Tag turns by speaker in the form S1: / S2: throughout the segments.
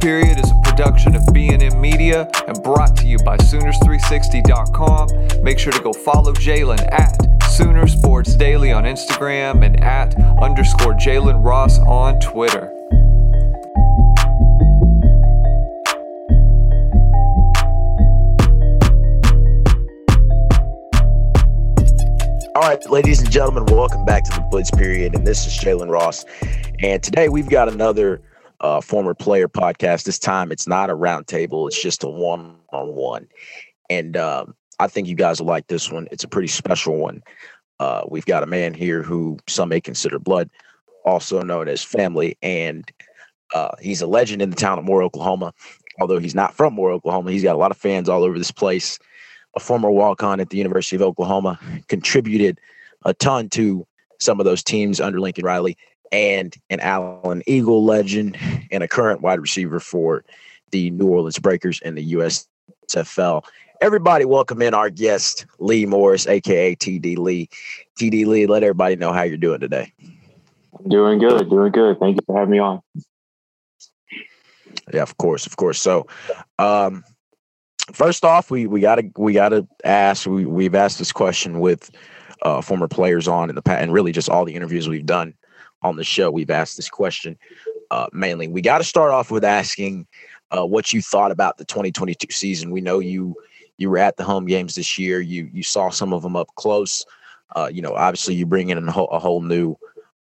S1: Period is a production of B&M Media and brought to you by Sooners360.com. Make sure to go follow Jalen at Sooner Sports Daily on Instagram and at underscore Jalen Ross on Twitter.
S2: All right, ladies and gentlemen, welcome back to the Blitz Period. And this is Jalen Ross. And today we've got another uh, former player podcast. This time it's not a roundtable, it's just a one on one. And um, I think you guys will like this one. It's a pretty special one. Uh, we've got a man here who some may consider blood, also known as family. And uh, he's a legend in the town of Moore, Oklahoma. Although he's not from Moore, Oklahoma, he's got a lot of fans all over this place a former walk on at the University of Oklahoma, contributed a ton to some of those teams under Lincoln Riley, and an Allen Eagle legend and a current wide receiver for the New Orleans Breakers and the USFL. Everybody, welcome in our guest, Lee Morris, aka TD Lee. TD Lee, let everybody know how you're doing today.
S3: I'm doing good, doing good. Thank you for having me on.
S2: Yeah, of course, of course. So, um, first off, we we gotta we gotta ask. We we've asked this question with uh, former players on in the past, and really just all the interviews we've done on the show. We've asked this question uh, mainly. We got to start off with asking uh, what you thought about the 2022 season. We know you you were at the home games this year. You you saw some of them up close. Uh, you know, obviously you bring in a whole, a whole new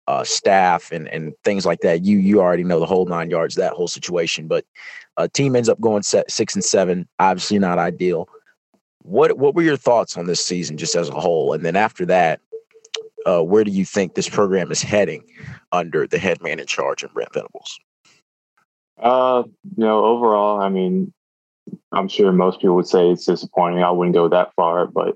S2: uh, staff and and things like that. You you already know the whole nine yards, that whole situation. But a team ends up going six and seven. Obviously not ideal. What what were your thoughts on this season just as a whole? And then after that, uh, where do you think this program is heading under the head man in charge and Brent Venables?
S3: Uh, you know, overall, I mean, I'm sure most people would say it's disappointing. I wouldn't go that far, but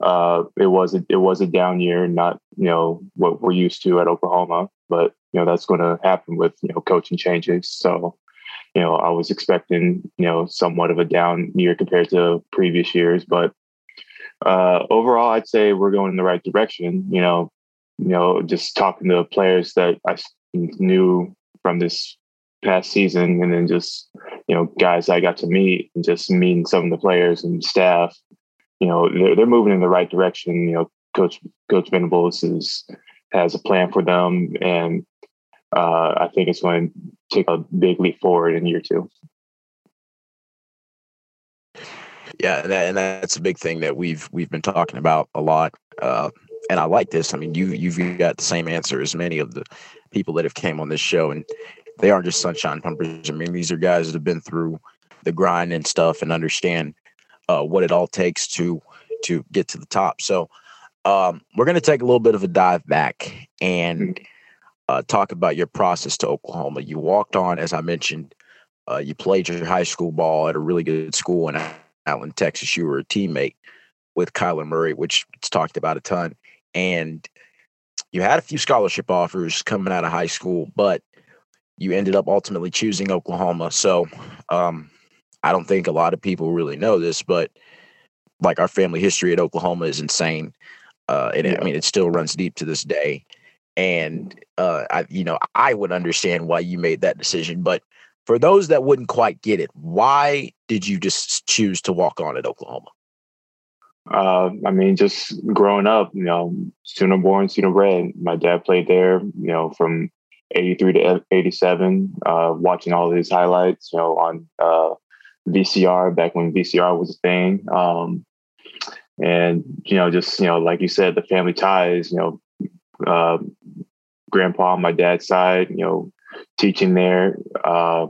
S3: uh, it was a, it was a down year, not you know what we're used to at Oklahoma. But you know that's going to happen with you know coaching changes. So you know, I was expecting, you know, somewhat of a down year compared to previous years, but uh, overall, I'd say we're going in the right direction. You know, you know, just talking to players that I knew from this past season, and then just you know, guys I got to meet, and just meeting some of the players and staff. You know, they're they're moving in the right direction. You know, Coach Coach Venables is has a plan for them, and uh, I think it's going to take a big leap forward in year two.
S2: Yeah, and, that, and that's a big thing that we've we've been talking about a lot. Uh, and I like this. I mean, you you've got the same answer as many of the people that have came on this show, and they aren't just sunshine pumpers. I mean, these are guys that have been through the grind and stuff and understand uh, what it all takes to to get to the top. So um, we're going to take a little bit of a dive back and uh, talk about your process to Oklahoma. You walked on, as I mentioned, uh, you played your high school ball at a really good school in Allen, Texas. You were a teammate with Kyler Murray, which it's talked about a ton. And you had a few scholarship offers coming out of high school, but you ended up ultimately choosing Oklahoma. So um, I don't think a lot of people really know this, but like our family history at Oklahoma is insane. Uh, and yeah. I mean, it still runs deep to this day and uh, I, you know, I would understand why you made that decision. But for those that wouldn't quite get it, why did you just choose to walk on at Oklahoma?
S3: Uh, I mean, just growing up, you know, Sooner born, Sooner bred. My dad played there, you know, from 83 to 87, uh, watching all these highlights, you know, on uh, VCR back when VCR was a thing. Um, and, you know, just, you know, like you said, the family ties, you know, uh, grandpa on my dad's side, you know, teaching there. Uh,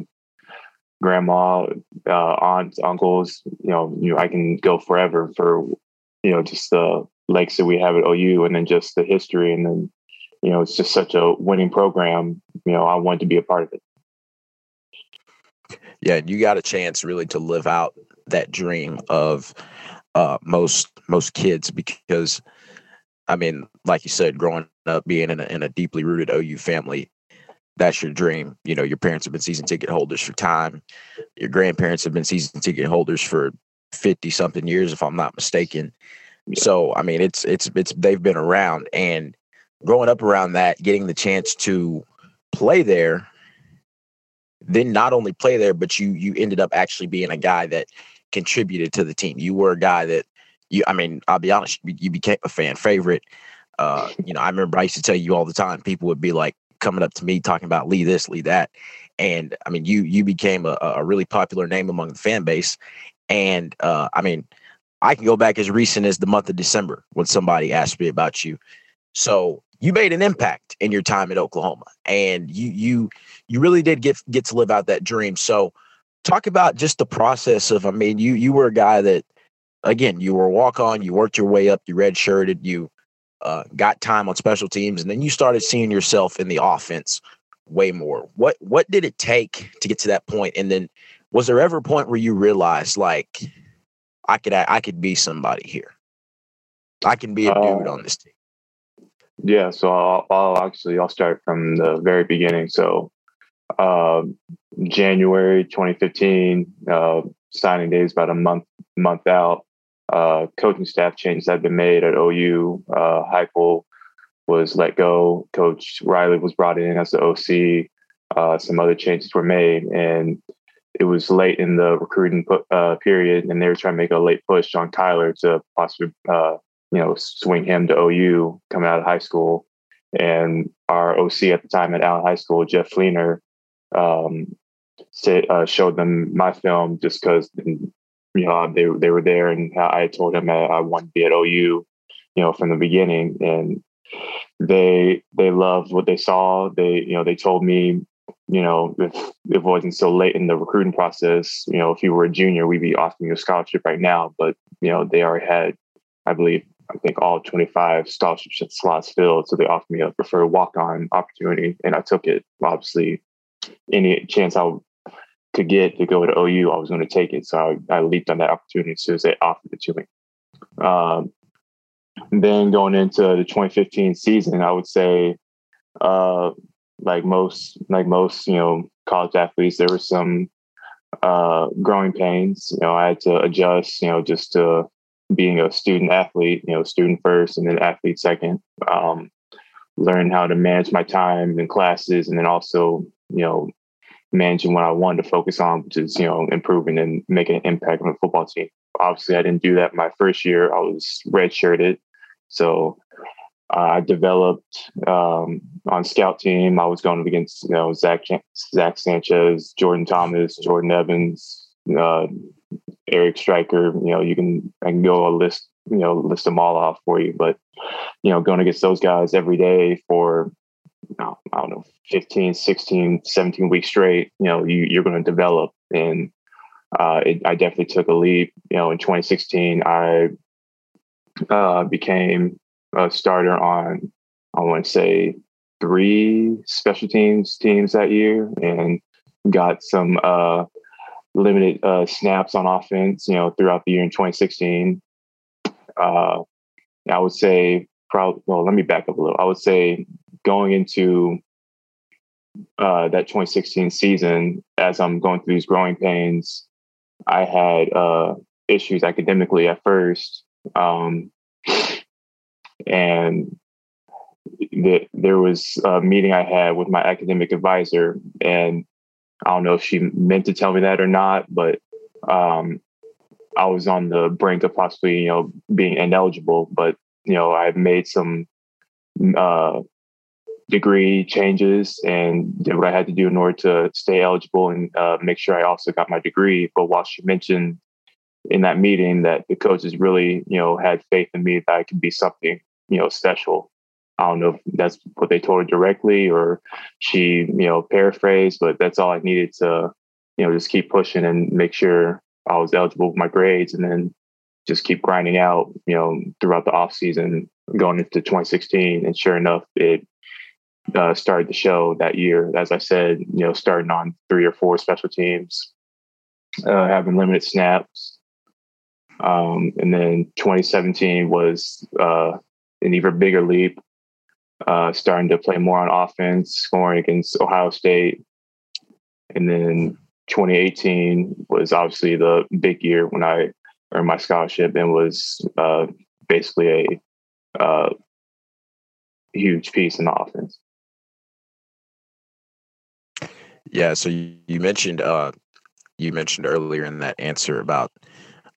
S3: grandma, uh, aunts, uncles, you know, you know, I can go forever for, you know, just the legacy we have at OU and then just the history. And then, you know, it's just such a winning program. You know, I wanted to be a part of it.
S2: Yeah, you got a chance really to live out that dream of uh, most most kids because I mean, like you said, growing up being in a, in a deeply rooted OU family, that's your dream. You know, your parents have been season ticket holders for time. Your grandparents have been season ticket holders for 50 something years, if I'm not mistaken. So, I mean, it's, it's, it's, they've been around and growing up around that, getting the chance to play there, then not only play there, but you you ended up actually being a guy that contributed to the team. You were a guy that you. I mean, I'll be honest, you became a fan favorite. Uh, you know, I remember I used to tell you all the time. People would be like coming up to me talking about Lee this, Lee that, and I mean, you you became a, a really popular name among the fan base. And uh, I mean, I can go back as recent as the month of December when somebody asked me about you. So you made an impact in your time at Oklahoma, and you you you really did get get to live out that dream. So talk about just the process of. I mean, you you were a guy that, again, you were a walk on. You worked your way up. You redshirted. You uh, got time on special teams, and then you started seeing yourself in the offense way more. What what did it take to get to that point? And then was there ever a point where you realized like I could I could be somebody here? I can be a dude uh, on this team.
S3: Yeah, so I'll, I'll, actually I'll start from the very beginning. So uh, January 2015, uh, signing day is about a month month out. Uh, coaching staff changes have been made at OU. Uh, Heupel was let go. Coach Riley was brought in as the OC. Uh, some other changes were made, and it was late in the recruiting uh, period, and they were trying to make a late push on Kyler to possibly, uh, you know, swing him to OU coming out of high school. And our OC at the time at Allen High School, Jeff Fleener, um, say, uh, showed them my film just because you know they they were there, and I told him I wanted to be at OU, you know, from the beginning, and they they loved what they saw. They you know they told me you know if, if it wasn't so late in the recruiting process, you know if you were a junior, we'd be offering you a scholarship right now. But you know they already had, I believe, I think all 25 scholarship slots filled. So they offered me a preferred walk on opportunity, and I took it. Obviously, any chance I could get to go to OU, I was going to take it. So I, I leaped on that opportunity as soon as they offered it to me. Um, then going into the 2015 season, I would say, uh, like most, like most, you know, college athletes, there were some uh, growing pains. You know, I had to adjust, you know, just to being a student athlete, you know, student first and then athlete second. Um, learn how to manage my time in classes and then also, you know, managing what I wanted to focus on, which is, you know, improving and making an impact on the football team. Obviously, I didn't do that my first year. I was redshirted. So I developed um, on scout team. I was going against, you know, Zack, Zack Sanchez, Jordan Thomas, Jordan Evans, uh, Eric Striker. You know, you can, I can go a list, you know, list them all off for you. But, you know, going against those guys every day for I don't know, 15, 16, 17 weeks straight, you know, you, you're going to develop. And uh, it, I definitely took a leap. You know, in 2016, I uh, became a starter on, I want to say, three special teams teams that year and got some uh, limited uh, snaps on offense, you know, throughout the year in 2016. Uh, I would say probably, well, let me back up a little. I would say going into uh, that 2016 season, as I'm going through these growing pains, I had uh, issues academically at first. Um, and the, there was a meeting I had with my academic advisor, and I don't know if she meant to tell me that or not, but um, I was on the brink of possibly, you know, being ineligible. But you know, I've made some uh, degree changes and did what I had to do in order to stay eligible and uh, make sure I also got my degree. But while she mentioned in that meeting that the coaches really, you know, had faith in me that I could be something, you know, special. I don't know if that's what they told her directly or she, you know, paraphrased, but that's all I needed to, you know, just keep pushing and make sure I was eligible with my grades and then just keep grinding out, you know, throughout the off season going into 2016. And sure enough, it uh, started the show that year. As I said, you know, starting on three or four special teams, uh, having limited snaps. Um, and then 2017 was uh, an even bigger leap, uh, starting to play more on offense, scoring against Ohio State. And then 2018 was obviously the big year when I earned my scholarship and was uh, basically a uh, huge piece in the offense.
S2: Yeah. So you, you mentioned uh, you mentioned earlier in that answer about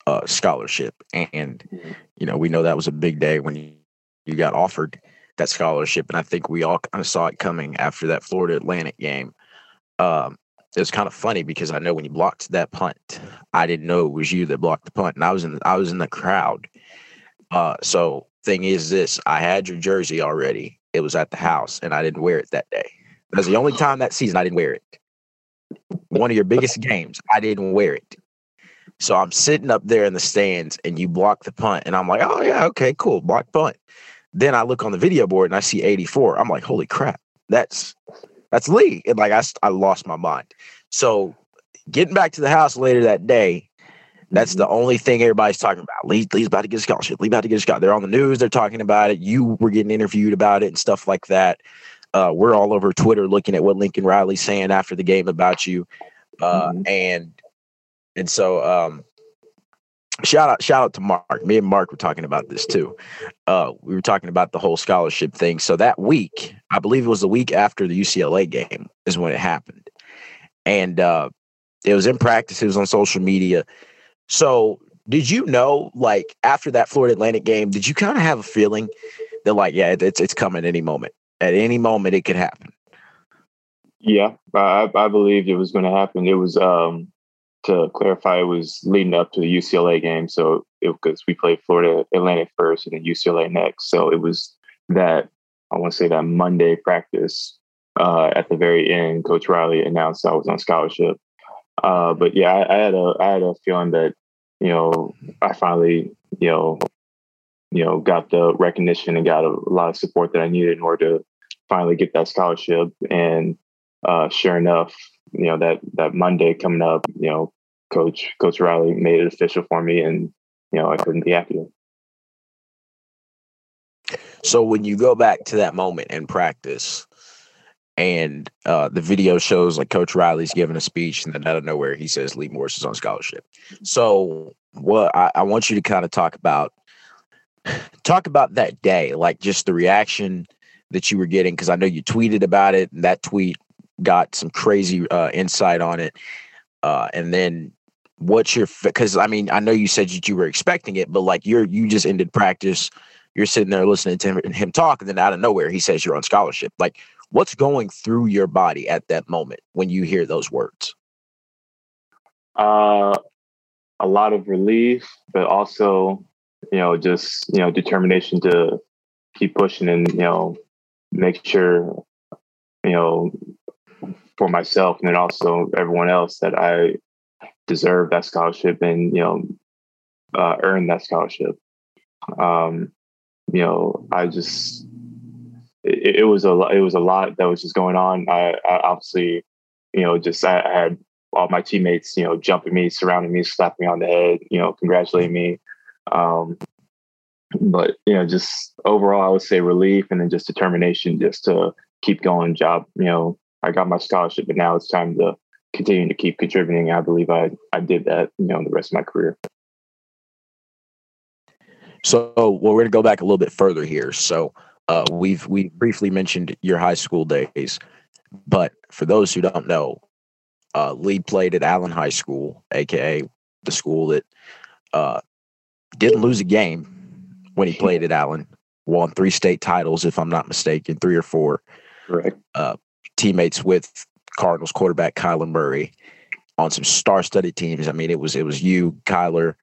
S2: uh, scholarship, and
S3: Mhm.
S2: you know we know that was a big day when you, you got offered that scholarship, and I think we all kind of saw it coming after that Florida Atlantic game. Um, it was kind of funny because I know when you blocked that punt, I didn't know it was you that blocked the punt, and I was in I was in the crowd. Uh, so thing is this: I had your jersey already. It was at the house, and I didn't wear it that day. That was the only time that season I didn't wear it. One of your biggest games, I didn't wear it. So I'm sitting up there in the stands, and you block the punt, and I'm like, oh yeah, okay, cool, block punt. Then I look on the video board and I see 84. I'm like, holy crap, that's that's Lee. And like I, I lost my mind. So getting back to the house later that day, that's mm-hmm. the only thing everybody's talking about. Lee, Lee's about to get a scholarship. Lee about to get a scholarship. They're on the news. They're talking about it. You were getting interviewed about it and stuff like that. Uh, we're all over Twitter looking at what Lincoln Riley's saying after the game about you. Uh,
S3: Mhm.
S2: And and so um, shout out shout out to Mark. Me and Mark were talking about this too. Uh, we were talking about the whole scholarship thing. So that week, I believe it was the week after the UCLA game, is when it happened, and uh, it was in practice. It was on social media. So did you know, like after that Florida Atlantic game, did you kind of have a feeling that, like, yeah, it's it's coming any moment. At any moment, it could happen.
S3: Yeah, I, I believed it was going to happen. It was um, to clarify, it was leading up to the UCLA game. So because we played Florida Atlantic first and then UCLA next, so it was that I want to say that Monday practice. Uh, at the very end, Coach Riley announced I was on scholarship. Uh, but yeah, I, I had a I had a feeling that you know I finally you know you know got the recognition and got a, lot of support that I needed in order to finally get that scholarship and uh, sure enough, you know that that Monday coming up, you know, Coach Coach Riley made it official for me, and you know I couldn't be happier.
S2: So when you go back to that moment in practice, and uh, the video shows like Coach Riley's giving a speech, and then out of nowhere he says Lee Morris is on scholarship. So what I, I want you to kind of talk about talk about that day, like just the reaction that you were getting, because I know you tweeted about it, and that tweet got some crazy uh, insight on it. Uh, and then what's your because I mean I know you said that you were expecting it, but like you're you just ended practice, you're sitting there listening to him, him talk, and then out of nowhere he says you're on scholarship. Like what's going through your body at that moment when you hear those words?
S3: Uh, a lot of relief, but also you know just you know determination to keep pushing and you know make sure you know for myself and then also everyone else that I deserve that scholarship and you know uh, earn that scholarship. Um, you know, I just it, it was a it was a lot that was just going on. I, I obviously, you know, just I, I had all my teammates, you know, jumping me, surrounding me, slapping me on the head, you know, congratulating me. Um, but you know, just overall, I would say relief and then just determination, just to keep going. Job, you know, I got my scholarship, but now it's time to continue to keep contributing. I believe I I did that, you know, the rest of my career.
S2: So well, we're gonna go back a little bit further here. So uh, we've we briefly mentioned your high school days, but for those who don't know, uh, Lee played at Allen High School, aka the school that uh, didn't lose a game when he played at Allen. Won three state titles, if I'm not mistaken, three or four.
S3: Correct.
S2: Teammates with Cardinals quarterback Kyler Murray on some star-studded teams. I mean, it was it was you, Kyler,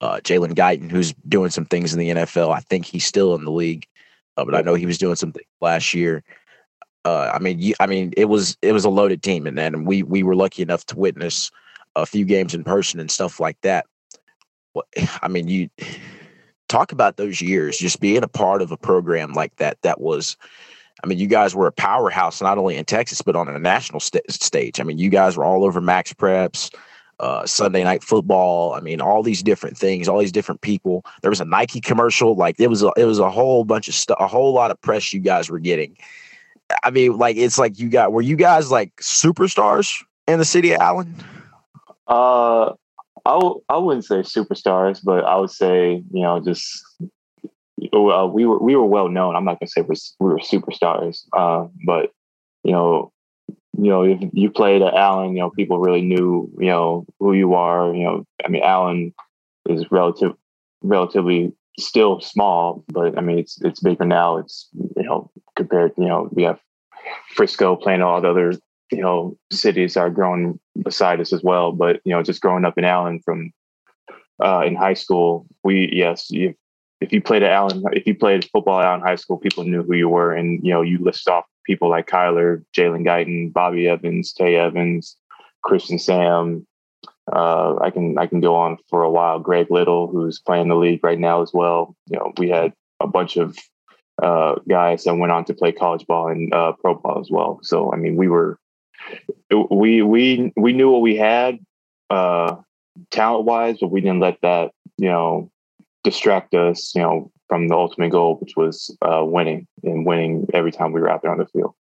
S2: uh, Jalen Guyton, who's doing some things in the NFL. I think he's still in the league, uh, but I know he was doing something last year. Uh, I mean, you, I mean, it was it was a loaded team, and then we we were lucky enough to witness a few games in person and stuff like that. What I mean, you talk about those years, just being a part of a program like that. That was, I mean, you guys were a powerhouse not only in Texas but on a national st- stage. I mean, you guys were all over Max Preps uh, Sunday night football. I mean, all these different things, all these different people. There was a Nike commercial. Like it was, a, it was a whole bunch of stuff, a whole lot of press you guys were getting. I mean, like it's like you got. Were you guys like superstars in the city of Allen?
S3: Uh, I wouldn't say superstars, but I would say you know just uh, we were we were well known. I'm not gonna say we're, we were superstars, uh, but you know you know, if you played at Allen, you know, people really knew, you know, who you are. You know, I mean, Allen is relative, relatively still small, but I mean, it's it's bigger now. It's you know, compared, you know, we have Frisco playing all the other, you know, cities are growing beside us as well. But you know, just growing up in Allen from uh, in high school, we yes, you, if you played at Allen, if you played football at Allen High School, people knew who you were, and you know, you list off people like Kyler, Jalen Guyton, Bobby Evans, Tay Evans, Christian Sam. Uh, I can I can go on for a while. Greg Little, who's playing the league right now as well. You know, we had a bunch of uh, guys that went on to play college ball and uh, pro ball as well. So I mean, we were we we we knew what we had uh, talent wise, but we didn't let that you know distract us. You know, from the ultimate goal, which was uh, winning and winning every time we were out there on the field.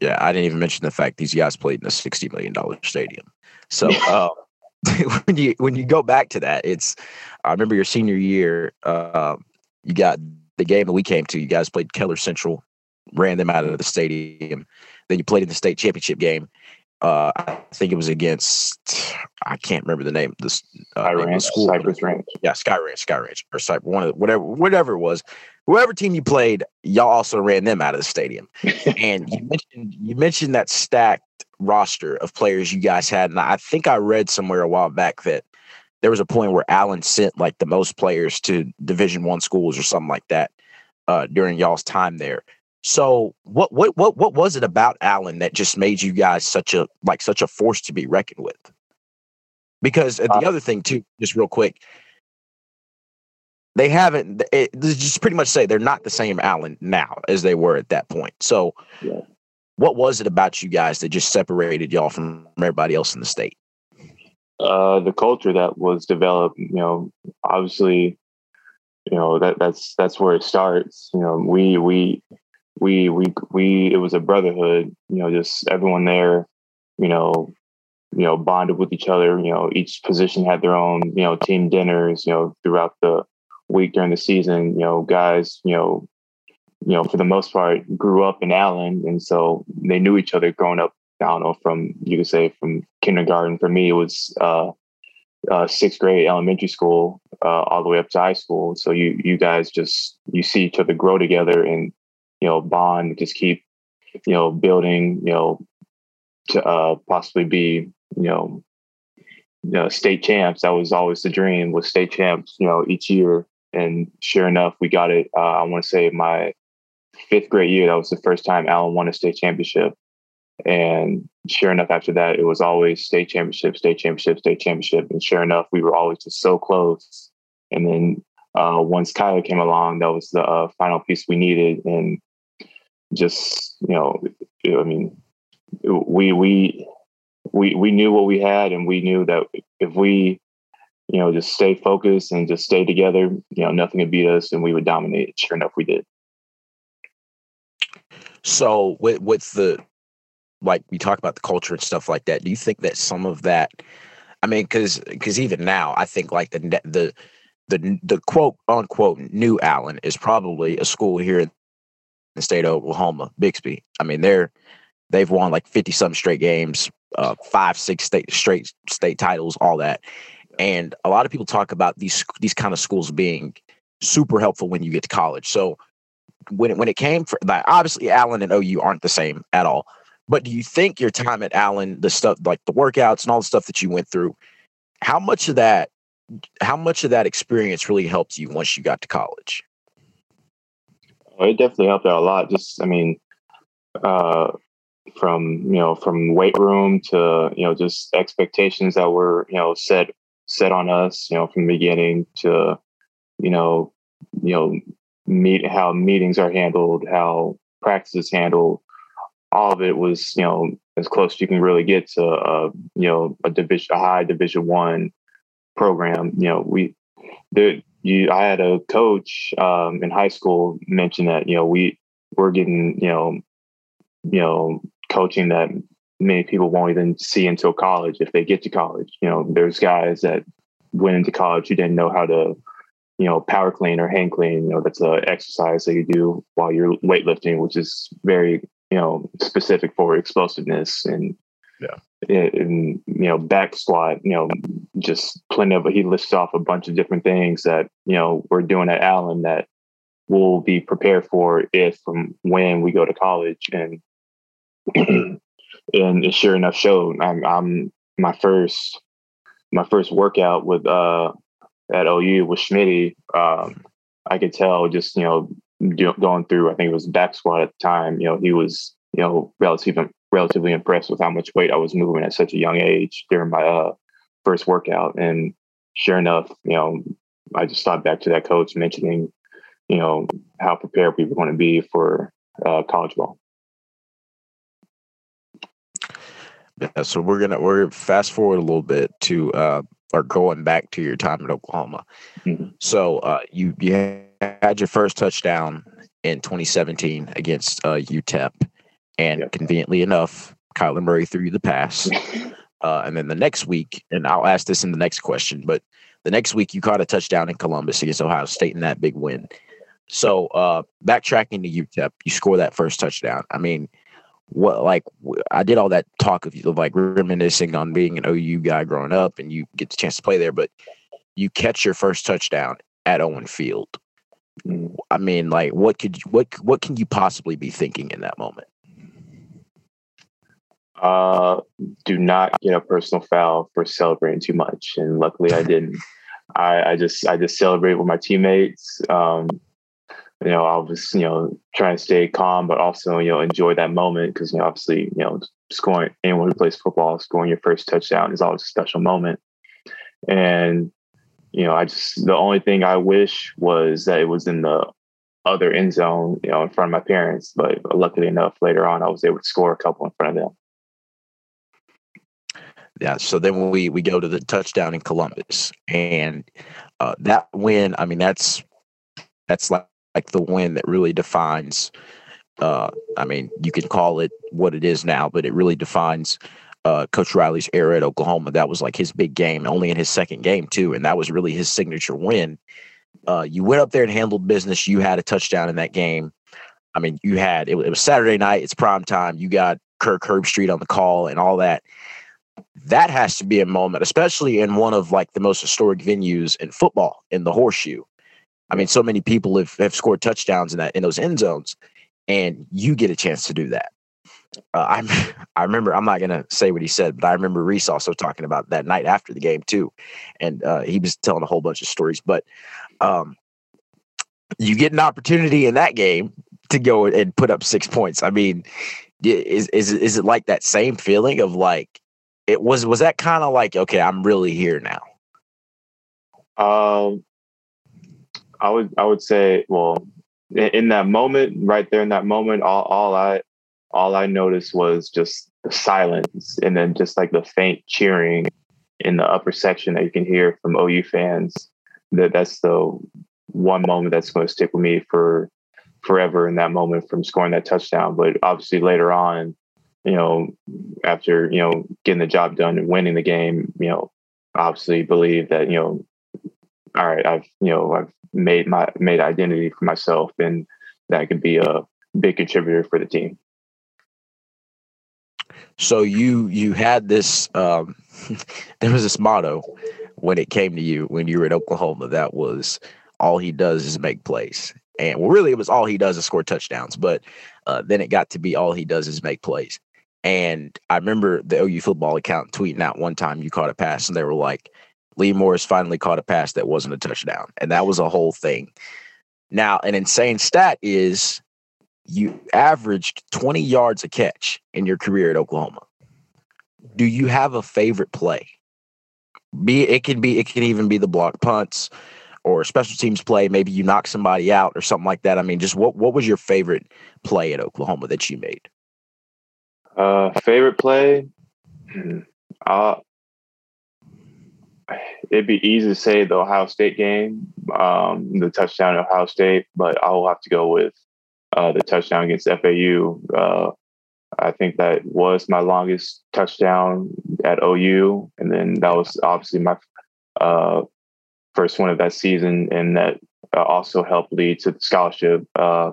S2: Yeah, I didn't even mention the fact these guys played in a sixty million dollar stadium. So uh, when you when you go back to that, it's I remember your senior year. Uh, you got the game that we came to. You guys played Keller Central, ran them out of the stadium. Then you played in the state championship game, uh, I think it was against I can't remember the name. This uh,
S3: Sky Ranch, school, Cypress Ranch.
S2: Yeah, Sky Ranch, Sky Ranch, or Cypress, one of the, whatever, whatever it was. Whoever team you played, y'all also ran them out of the stadium. and you mentioned you mentioned that stacked roster of players you guys had, and I think I read somewhere a while back that there was a point where Allen sent like the most players to Division One schools or something like that uh, during y'all's time there. So what what what what was it about Allen that just made you guys such a like such a force to be reckoned with? Because uh, the uh, other thing too, just real quick, they haven't. It, just pretty much say they're not the same Allen now as they were at that point. So, yeah. what was it about you guys that just separated y'all from everybody else in the state?
S3: Uh, the culture that was developed. You know, obviously, you know that that's that's where it starts. You know, we we we we we it was a brotherhood you know just everyone there you know you know bonded with each other you know each position had their own you know team dinners you know throughout the week during the season you know guys you know you know for the most part grew up in allen and so they knew each other growing up i don't know from you could say from kindergarten. For me it was uh, uh sixth grade elementary school uh, all the way up to high school. So you you guys just you see each other grow together and you know, bond, just keep, you know, building, you know, to uh, possibly be, you know, you know, state champs. That was always the dream was state champs, you know, each year. And sure enough, we got it. Uh, I want to say my fifth grade year, that was the first time Allen won a state championship. And sure enough, after that, it was always state championship, state championship, state championship. And sure enough, we were always just so close. And then uh, once Kyler came along, that was the uh, final piece we needed. And just you know, I mean, we we we we knew what we had, and we knew that if we you know just stay focused and just stay together, you know, nothing could beat us, and we would dominate. Sure enough, we did.
S2: So with with the like we talk about the culture and stuff like that, do you think that some of that? I mean, because because even now, I think like the the the the quote unquote new Allen is probably a school here in the state of Oklahoma, Bixby. I mean, they're they've won like 50 some straight games, uh, five, six state straight state titles, all that. And a lot of people talk about these these kind of schools being super helpful when you get to college. So when it, when it came for like obviously Allen and OU aren't the same at all. But do you think your time at Allen, the stuff like the workouts and all the stuff that you went through, how much of that how much of that experience really helped you once you got to college?
S3: it definitely helped out a lot. Just, I mean, uh, from you know, from weight room to you know, just expectations that were you know set set on us, you know, from the beginning to you know, you know, meet how meetings are handled, how practice is handled. All of it was you know as close as you can really get to uh, you know a division, a high Division one program. You know, we there you I had a coach um, in high school mention that you know we we're getting you know you know coaching that many people won't even see until college if they get to college. You know, there's guys that went into college who didn't know how to you know power clean or hang clean. You know, that's a exercise that you do while you're weightlifting, which is very you know, specific for explosiveness and
S2: yeah,
S3: and you know, back squat, you know, just plenty of. He lists off a bunch of different things that you know we're doing at Allen that we'll be prepared for if from when we go to college and and sure enough showed. I'm, I'm my first my first workout with uh at OU with Schmitty. Um, I could tell just you know going through. I think it was back squat at the time. You know he was you know relatively relatively impressed with how much weight I was moving at such a young age during my uh first workout. And sure enough, you know I just thought back to that coach mentioning you know how prepared we were going to be for uh, college ball.
S2: Yeah, so we're gonna we're fast forward a little bit to uh or going back to your time at Oklahoma. Mm-hmm. So uh you you had your first touchdown in 2017 against uh UTEP, and yep. conveniently enough, Kyler Murray threw the pass. uh, and then the next week, and I'll ask this in the next question, but the next week you caught a touchdown in Columbus against Ohio State in that big win. So uh backtracking to UTEP, you score that first touchdown. I mean, what like I did all that talk of you like reminiscing on being an OU guy growing up, and you get the chance to play there, but you catch your first touchdown at Owen Field. Mm. I mean, like, what could you, what what can you possibly be thinking in that moment?
S3: Uh, do not get a personal foul for celebrating too much, and luckily I didn't. I, I just I just celebrated with my teammates. Um, you know, I was, you know, trying to stay calm, but also, you know, enjoy that moment because, you know, obviously, you know, scoring anyone who plays football, scoring your first touchdown is always a special moment. And, you know, I just, the only thing I wish was that it was in the other end zone, you know, in front of my parents. But luckily enough, later on, I was able to score a couple in front of them.
S2: Yeah. So then we we go to the touchdown in Columbus, and uh, that win. I mean, that's that's like like the win that really defines uh, I mean, you can call it what it is now, but it really defines uh, Coach Riley's era at Oklahoma. That was like his big game, only in his second game, too. And that was really his signature win. Uh, you went up there and handled business. You had a touchdown in that game. I mean, you had it, it was Saturday night, it's prime time. You got Kirk Herbstreit on the call and all that. That has to be a moment, especially in one of like the most historic venues in football, in the horseshoe. I mean, so many people have, have scored touchdowns in that in those end zones, and you get a chance to do that. Uh, I'm I remember I'm not gonna say what he said, but I remember Reese also talking about that night after the game too, and uh, he was telling a whole bunch of stories. But um, you get an opportunity in that game to go and put up six points. I mean, is is is it like that same feeling of like it was was that kind of like okay, I'm really here now?
S3: Um, I would I would say, well, in, in that moment, right there in that moment, all, all I all I noticed was just the silence and then just like the faint cheering in the upper section that you can hear from OU fans. That that's the one moment that's going to stick with me for forever in that moment from scoring that touchdown. But obviously later on, you know, after, you know, getting the job done and winning the game, you know, obviously believe that, you know, all right, I've, you know, I've made my made identity for myself, and that could be a big contributor for the team.
S2: So you you had this um, there was this motto when it came to you when you were in Oklahoma that was all he does is make plays. And well, really, it was all he does is score touchdowns. But uh, then it got to be all he does is make plays. And I remember the OU football account tweeting out one time you caught a pass, and they were like, Lee Morris finally caught a pass that wasn't a touchdown. And that was a whole thing. Now, an insane stat is you averaged 20 yards a catch in your career at Oklahoma. Do you have a favorite play? Be it can be it can even be the block punts or special teams play. Maybe you knock somebody out or something like that. I mean, just what what was your favorite play at Oklahoma that you made?
S3: Uh, favorite play. Uh, it'd be easy to say the Ohio State game, um, the touchdown at Ohio State, but I'll have to go with uh, the touchdown against FAU. Uh, I think that was my longest touchdown at OU, and then that was obviously my uh, first one of that season, and that uh, also helped lead to the scholarship uh,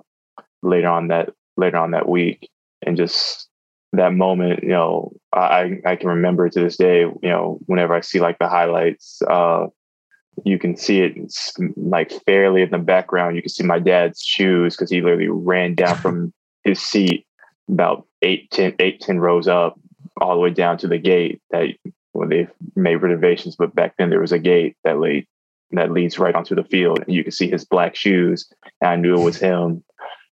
S3: later on that later on that week. and just that moment, you know, I I can remember it to this day. You know, whenever I see like the highlights, uh, you can see it like fairly in the background. You can see my dad's shoes because he literally ran down from his seat about eight, 10, eight, 10 rows up all the way down to the gate that well, they've made renovations, but back then there was a gate that laid that leads right onto the field. And you can see his black shoes. And I knew it was him.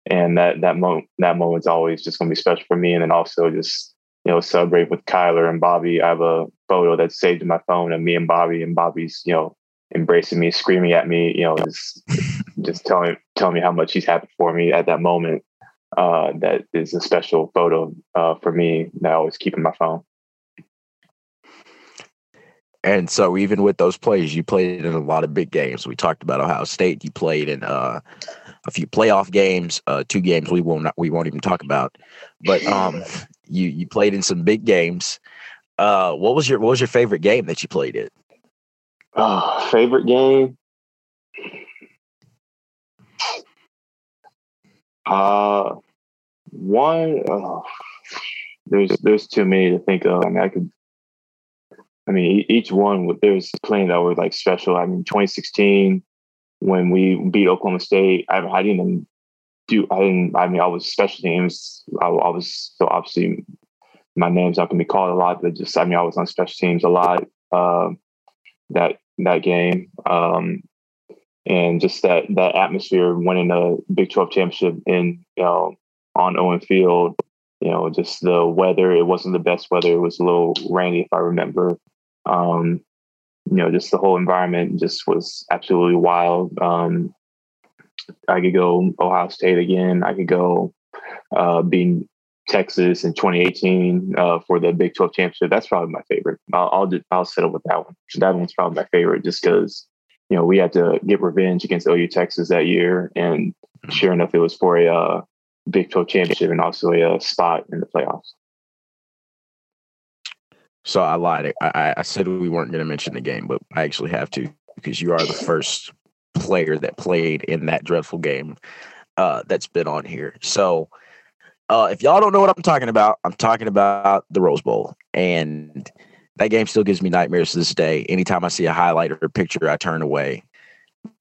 S3: And that that moment that moment's always just gonna be special for me. And then also just, you know, celebrate with Kyler and Bobby. I have a photo that's saved in my phone of me and Bobby and Bobby's, you know, embracing me, screaming at me, you know, just just telling telling me how much he's happy for me at that moment. Uh, that is a special photo uh, for me that I always keep in my phone.
S2: And so, even with those plays, you played in a lot of big games. We talked about Ohio State. You played in uh, a few playoff games, uh, two games we won't we won't even talk about. But um, you you played in some big games. Uh, what was your what was your favorite game that you played in?
S3: Oh, favorite game. Uh, one. Oh, there's there's too many to think of. I mean, I could I mean, each one there's plenty that were like special. I mean, 2016 when we beat Oklahoma State, I, I didn't even do. I didn't. I mean, I was special teams. I, I was so obviously my name's not gonna be called a lot, but just I mean, I was on special teams a lot. Uh, that that game, um, and just that that atmosphere winning a Big 12 championship in you know on Owen Field. You know, just the weather. It wasn't the best weather. It was a little rainy, if I remember. Um, you know, just the whole environment just was absolutely wild. Um, I could go Ohio State again. I could go uh, being Texas in 2018 uh, for the Big 12 championship. That's probably my favorite. I'll I'll, just, I'll settle with that one. That one's probably my favorite, just because you know we had to get revenge against OU Texas that year, and mm-hmm. sure enough, it was for a uh, Big 12 championship and also a, a uh, spot in the playoffs.
S2: So I lied. I, I said we weren't going to mention the game, but I actually have to because you are the first player that played in that dreadful game uh, that's been on here. So uh, if y'all don't know what I'm talking about, I'm talking about the Rose Bowl. And that game still gives me nightmares to this day. Anytime I see a highlight or a picture, I turn away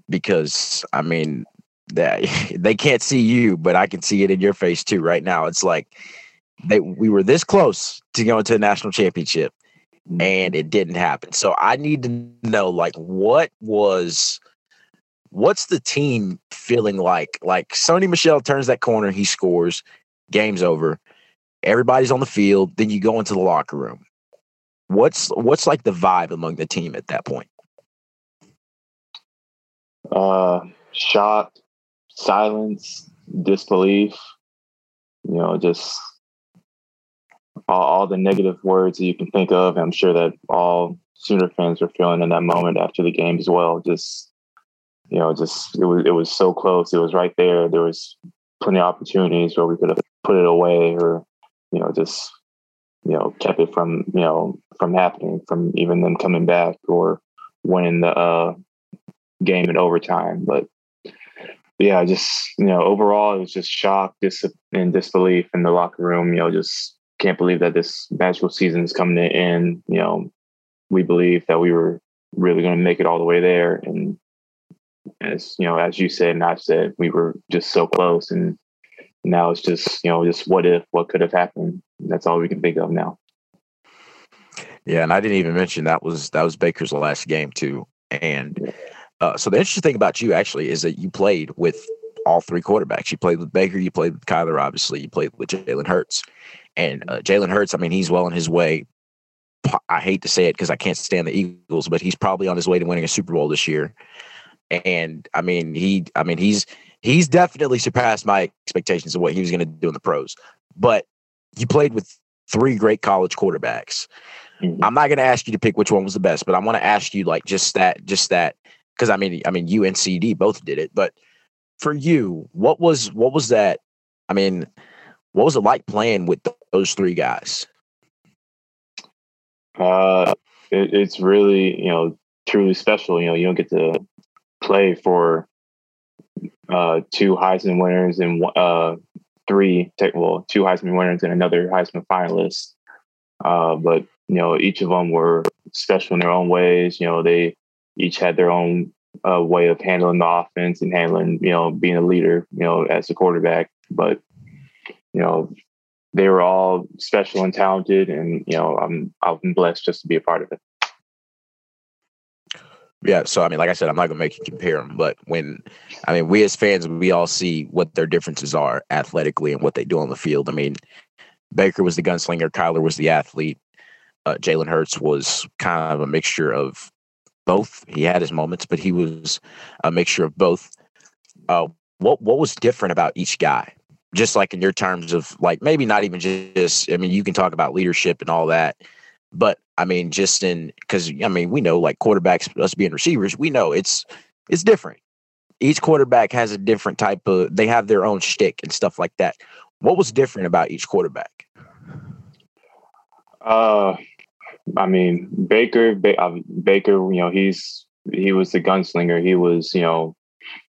S2: because, I mean, that they can't see you, but I can see it in your face too right now. It's like they we were this close to going to the national championship and it didn't happen. So I need to know like what was what's the team feeling like? Like Sony Michel turns that corner, he scores, game's over. Everybody's on the field, then you go into the locker room. What's what's like the vibe among the team at that point?
S3: Uh shock, silence, disbelief, you know, just all, all the negative words that you can think of. I'm sure that all Sooner fans were feeling in that moment after the game as well. Just you know, just it was it was so close. It was right there. There was plenty of opportunities where we could have put it away or you know just you know kept it from you know from happening, from even them coming back or winning the uh, game in overtime. But yeah, just you know, overall it was just shock, dis- and disbelief in the locker room. You know, just can't believe that this magical season is coming to end. You know, we believe that we were really going to make it all the way there, and as you know, as you said and I've said, we were just so close, and now it's just you know, just what if, what could have happened. That's all we can think of now.
S2: Yeah, and I didn't even mention that was that was Baker's last game too, and uh, so the interesting thing about you actually is that you played with all three quarterbacks. You played with Baker, you played with Kyler, obviously, you played with Jalen Hurts. And uh, Jalen Hurts, I mean, he's well on his way. I hate to say it because I can't stand the Eagles, but he's probably on his way to winning a Super Bowl this year. And I mean, he, I mean, he's he's definitely surpassed my expectations of what he was going to do in the pros. But you played with three great college quarterbacks. Mm-hmm. I'm not going to ask you to pick which one was the best, but I want to ask you like just that, just that, because I mean, I mean, you and CeeDee both did it, but for you, what was what was that? I mean, what was it like playing with those three guys?
S3: Uh, it, it's really you know truly special. You know, you don't get to play for uh, two Heisman winners and uh, three, well, two Heisman winners and another Heisman finalist. Uh, but you know, each of them were special in their own ways. You know, they each had their own uh, way of handling the offense and handling, you know, being a leader, you know, as a quarterback. But you know, they were all special and talented, and you know, I'm I'm blessed just to be a part of it.
S2: Yeah, so I mean, like I said, I'm not gonna make you compare them, but when I mean, we as fans, we all see what their differences are athletically and what they do on the field. I mean, Baker was the gunslinger, Kyler was the athlete, uh, Jalen Hurts was kind of a mixture of both. He had his moments, but he was a mixture of both. Uh, what what was different about each guy? Just like in your terms of like maybe not even just. I mean, you can talk about leadership and all that, but I mean, just in because I mean, we know like quarterbacks, us being receivers, we know it's it's different. Each quarterback has a different type of. They have their own shtick and stuff like that. What was different about each quarterback?
S3: Uh, I mean, Baker, ba- uh, Baker, you know, he's he was the gunslinger. He was, you know,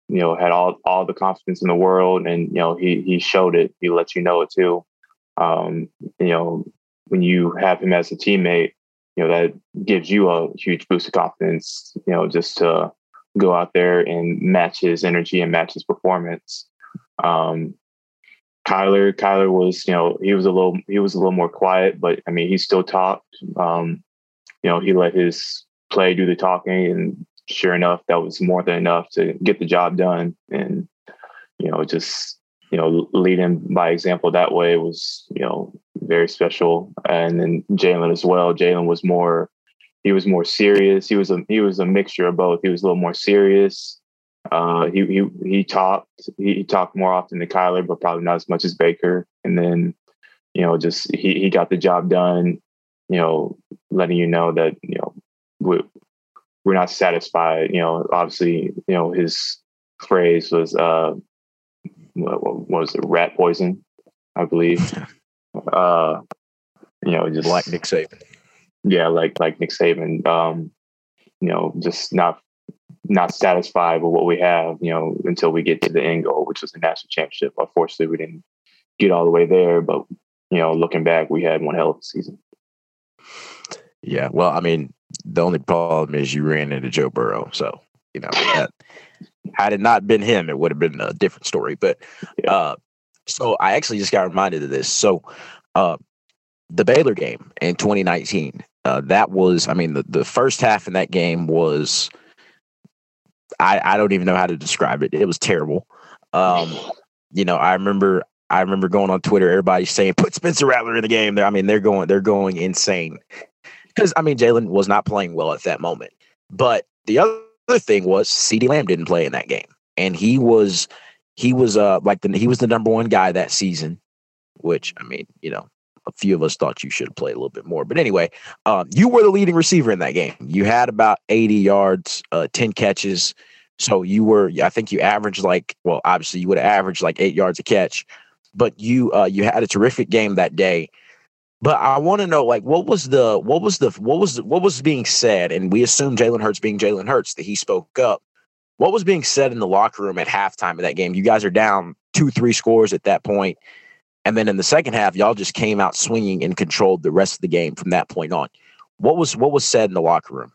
S3: you know, had all all the confidence in the world, and you know, he he showed it. He let you know it too. Um, you know, when you have him as a teammate, you know that gives you a huge boost of confidence. You know, just to go out there and match his energy and match his performance. Um, Kyler, Kyler was, you know, he was a little, he was a little more quiet, but I mean, he still talked. Um, you know, he let his play do the talking, and sure enough, that was more than enough to get the job done. And you know, just you know, leading by example that way was, you know, very special. And then Jalen as well. Jalen was more, he was more serious. He was a he was a mixture of both. He was a little more serious. Uh, he he he talked he talked more often than Kyler, but probably not as much as Baker. And then, you know, just he he got the job done. You know, letting you know that you know we we're not satisfied. You know, obviously, you know his phrase was uh, what, what was it, rat poison, I believe. uh, you know, just
S2: like Nick Saban.
S3: Yeah, like like Nick Saban. Um, you know, just not not satisfied with what we have, you know, until we get to the end goal, which was the national championship. Unfortunately, we didn't get all the way there, but you know, looking back, we had one hell of a season.
S2: Yeah, well, I mean, the only problem is you ran into Joe Burrow, so you know that had it not been him, it would have been a different story. But yeah. uh, so I actually just got reminded of this. So uh, the Baylor game in 2019, uh, that was, I mean, the, the first half in that game was I, I don't even know how to describe it. It was terrible. Um, you know, I remember I remember going on Twitter, everybody saying put Spencer Rattler in the game. I mean, they're going they're going insane because I mean Jalen was not playing well at that moment. But the other thing was CeeDee Lamb didn't play in that game, and he was he was uh like the he was the number one guy that season. Which I mean, you know, a few of us thought you should have played a little bit more. But anyway, um, you were the leading receiver in that game. You had about 80 yards, uh, 10 catches. So you were, I think you averaged like, well, obviously you would have averaged like eight yards a catch, but you uh, you had a terrific game that day. But I want to know, like, what was the what was the what was what was being said? And we assume Jalen Hurts being Jalen Hurts that he spoke up. What was being said in the locker room at halftime of that game? You guys are down two, three scores at that point. And then in the second half, y'all just came out swinging and controlled the rest of the game from that point on. What was what was said in the locker room?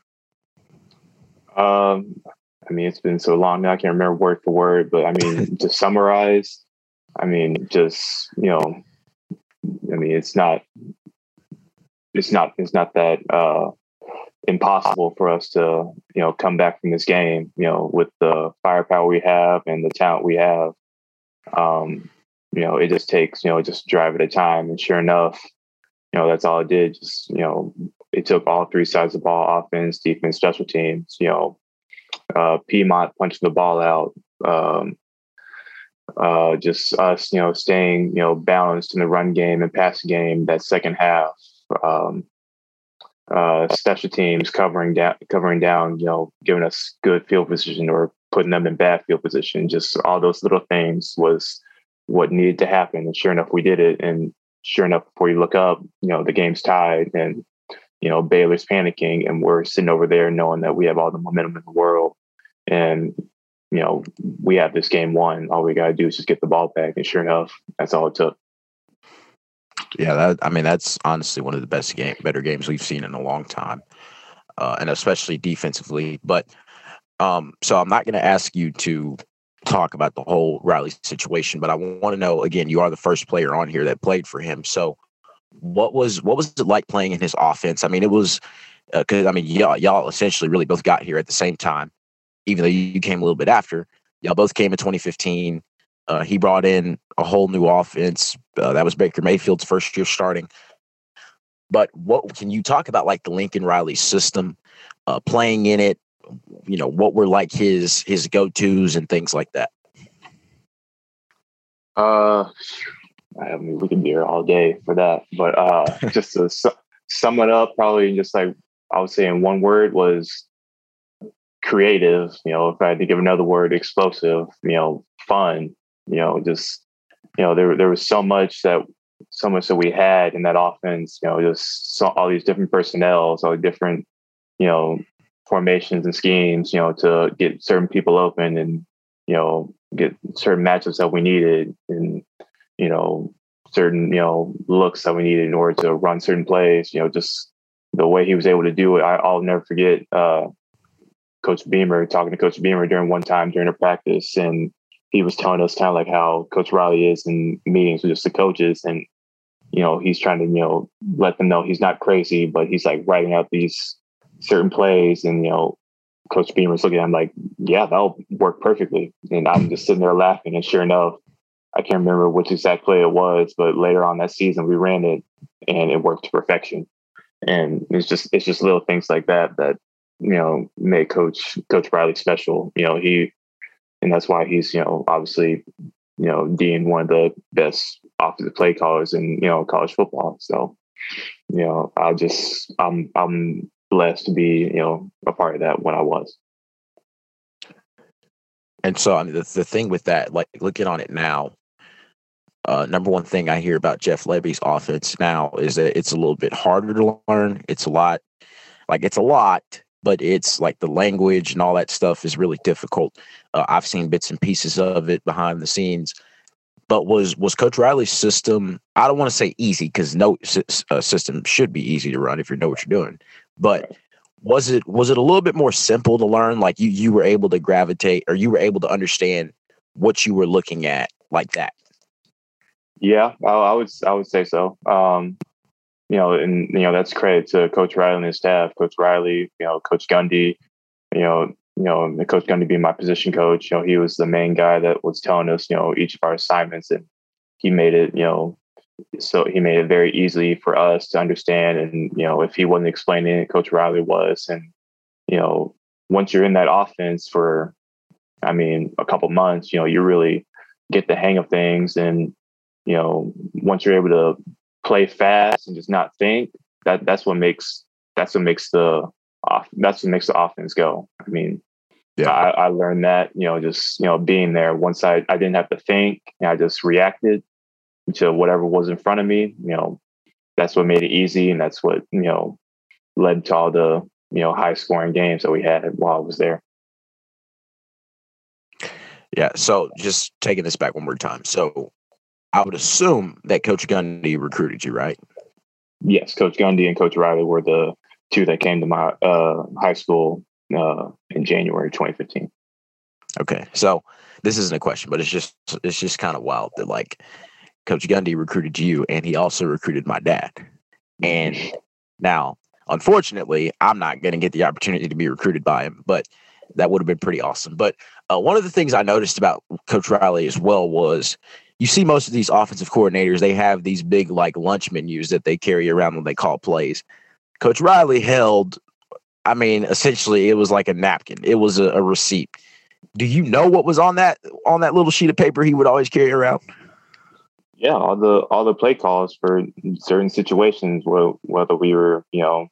S3: Um, I mean, it's been so long now, I can't remember word for word, but I mean, to summarize, I mean, just you know, I mean, it's not, it's not, it's not that uh, impossible for us to, you know, come back from this game, you know, with the firepower we have and the talent we have. Um, you know, it just takes, you know, just drive at a time. And sure enough, you know, that's all it did. Just, you know, it took all three sides of the ball, offense, defense, special teams, you know, uh, Piedmont punching the ball out. Um, uh, just us, you know, staying, you know, balanced in the run game and pass game that second half. Um, uh, special teams covering down, covering down, you know, giving us good field position or putting them in bad field position. Just all those little things was what needed to happen. And sure enough, we did it. And sure enough, before you look up, you know, the game's tied and, you know, Baylor's panicking and we're sitting over there knowing that we have all the momentum in the world. And, you know, we have this game won. All we got to do is just get the ball back. And sure enough, that's all it took.
S2: Yeah, that, I mean, that's honestly one of the best game, better games we've seen in a long time, uh, and especially defensively. But um, so I'm not going to ask you to talk about the whole Riley situation, but I want to know again. You are the first player on here that played for him, so what was what was it like playing in his offense? I mean, it was because uh, I mean, y'all y'all essentially really both got here at the same time, even though you came a little bit after. Y'all both came in 2015. Uh, he brought in a whole new offense. Uh, that was Baker Mayfield's first year starting. But what can you talk about, like the Lincoln Riley system, uh, playing in it? You know, what were like his his go tos and things like that.
S3: Uh, I mean, we can be here all day for that. But uh, just to su- sum it up, probably just like I would say in one word was creative. You know, if I had to give another word, explosive. You know, fun. You know, just you know, there there was so much that so much that we had in that offense. You know, just so, all these different personnel, all different you know formations and schemes. You know, to get certain people open and you know get certain matchups that we needed and you know certain you know looks that we needed in order to run certain plays. You know, just the way he was able to do it. I, will never forget uh, Coach Beamer talking to Coach Beamer during one time during a practice, and he was telling us kind of like how Coach Riley is in meetings with just the coaches, and you know he's trying to you know let them know he's not crazy, but he's like writing out these certain plays, and you know Coach Beamer's looking at him like, yeah, that'll work perfectly, and I'm just sitting there laughing, and sure enough. I can't remember which exact play it was, but later on that season we ran it and it worked to perfection. And it's just it's just little things like that that you know make Coach Coach Riley special. You know he, and that's why he's you know obviously you know being one of the best offensive play callers in you know college football. So you know I just I'm I'm blessed to be you know a part of that when I was.
S2: And so I mean the, the thing with that, like looking on it now, uh, number one thing I hear about Jeff Lebby's offense now is that it's a little bit harder to learn. It's a lot, like it's a lot, but it's like the language and all that stuff is really difficult. Uh, I've seen bits and pieces of it behind the scenes. But was was Coach Riley's system? I don't want to say easy because no uh, system should be easy to run if you know what you're doing. But was it was it a little bit more simple to learn? Like you you were able to gravitate or you were able to understand what you were looking at like that.
S3: Yeah, I, I would I would say so. Um, you know, and you know that's credit to Coach Riley and his staff, Coach Riley, you know, Coach Gundy, you know, you know, Coach Gundy being my position coach. You know, he was the main guy that was telling us, you know, each of our assignments, and he made it, you know, so he made it very easy for us to understand. And you know, if he wasn't explaining it, Coach Riley was, and you know, once you're in that offense for, I mean, a couple months, you know, you really get the hang of things and you know, once you're able to play fast and just not think, that that's what makes that's what makes the off that's what makes the offense go. I mean, yeah, I, I learned that, you know, just you know, being there. Once I I didn't have to think, I just reacted to whatever was in front of me. You know, that's what made it easy, and that's what you know led to all the you know high scoring games that we had while I was there.
S2: Yeah. So just taking this back one more time. So I would assume that Coach Gundy recruited you, right?
S3: Yes, Coach Gundy and Coach Riley were the two that came to my uh, high school uh, in January 2015.
S2: Okay, so this isn't a question, but it's just it's just kind of wild that like Coach Gundy recruited you, and he also recruited my dad. And now, unfortunately, I'm not going to get the opportunity to be recruited by him, but that would have been pretty awesome. But uh, one of the things I noticed about Coach Riley as well was you see most of these offensive coordinators, they have these big like lunch menus that they carry around when they call plays. Coach Riley held, I mean, essentially it was like a napkin. It was a, a receipt. Do you know what was on that on that little sheet of paper he would always carry around?
S3: Yeah, all the all the play calls for certain situations, whether we were, you know,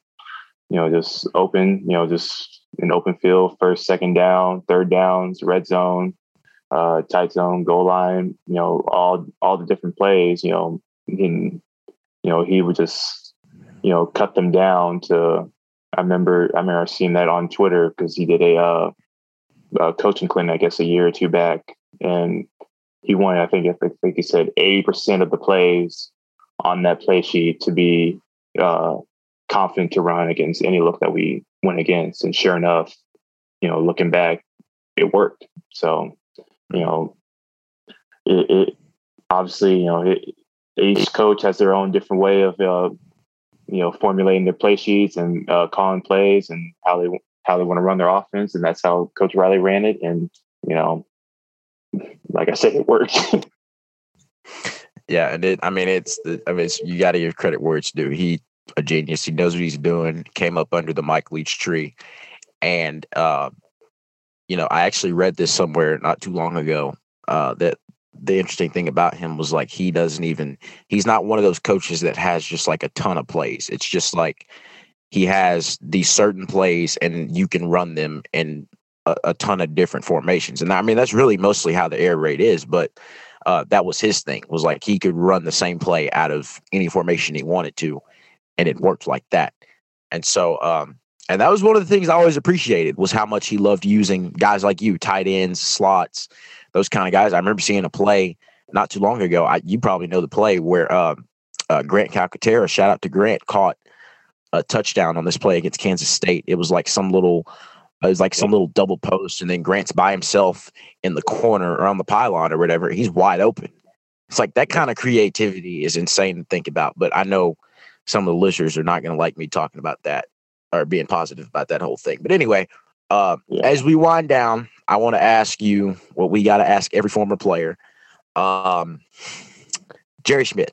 S3: you know, just open, you know, just an open field, first, second down, third downs, red zone, uh, tight zone, goal line, you know, all all the different plays, you know, and you know, he would just, you know, cut them down to I remember I remember seeing that on Twitter because he did a uh, uh, coaching clinic, I guess, a year or two back, and he wanted, I think, I think he said, eighty percent of the plays on that play sheet to be uh, confident to run against any look that we went against. And sure enough, you know, looking back, it worked. So, you know, it, it obviously, you know, it, each coach has their own different way of, uh, you know, formulating their play sheets and uh, calling plays and how they how they want to run their offense, and that's how Coach Riley ran it. And you know, like I said, it worked.
S2: yeah, and it. I mean, it's the. I mean, you got to give credit where it's due. He a genius. He knows what he's doing. Came up under the Mike Leach tree, and uh, you know, I actually read this somewhere not too long ago. Uh, that the interesting thing about him was like he doesn't even. He's not one of those coaches that has just like a ton of plays. It's just like he has these certain plays, and you can run them in a, a ton of different formations. And I mean, that's really mostly how the air raid is, but. Uh, that was his thing was like he could run the same play out of any formation he wanted to and it worked like that. And so, um, and that was one of the things I always appreciated was how much he loved using guys like you, tight ends, slots, those kind of guys. I remember seeing a play not too long ago. I, you probably know the play where uh, uh, Grant Calcaterra, shout out to Grant, caught a touchdown on this play against Kansas State. It was like some little, it was like some little double post, and then Grant's by himself in the corner or on the pylon or whatever. He's wide open. It's like that kind of creativity is insane to think about. But I know some of the listeners are not going to like me talking about that or being positive about that whole thing. But anyway, uh, yeah. as we wind down, I want to ask you what we got to ask every former player. Um, Jerry Schmidt.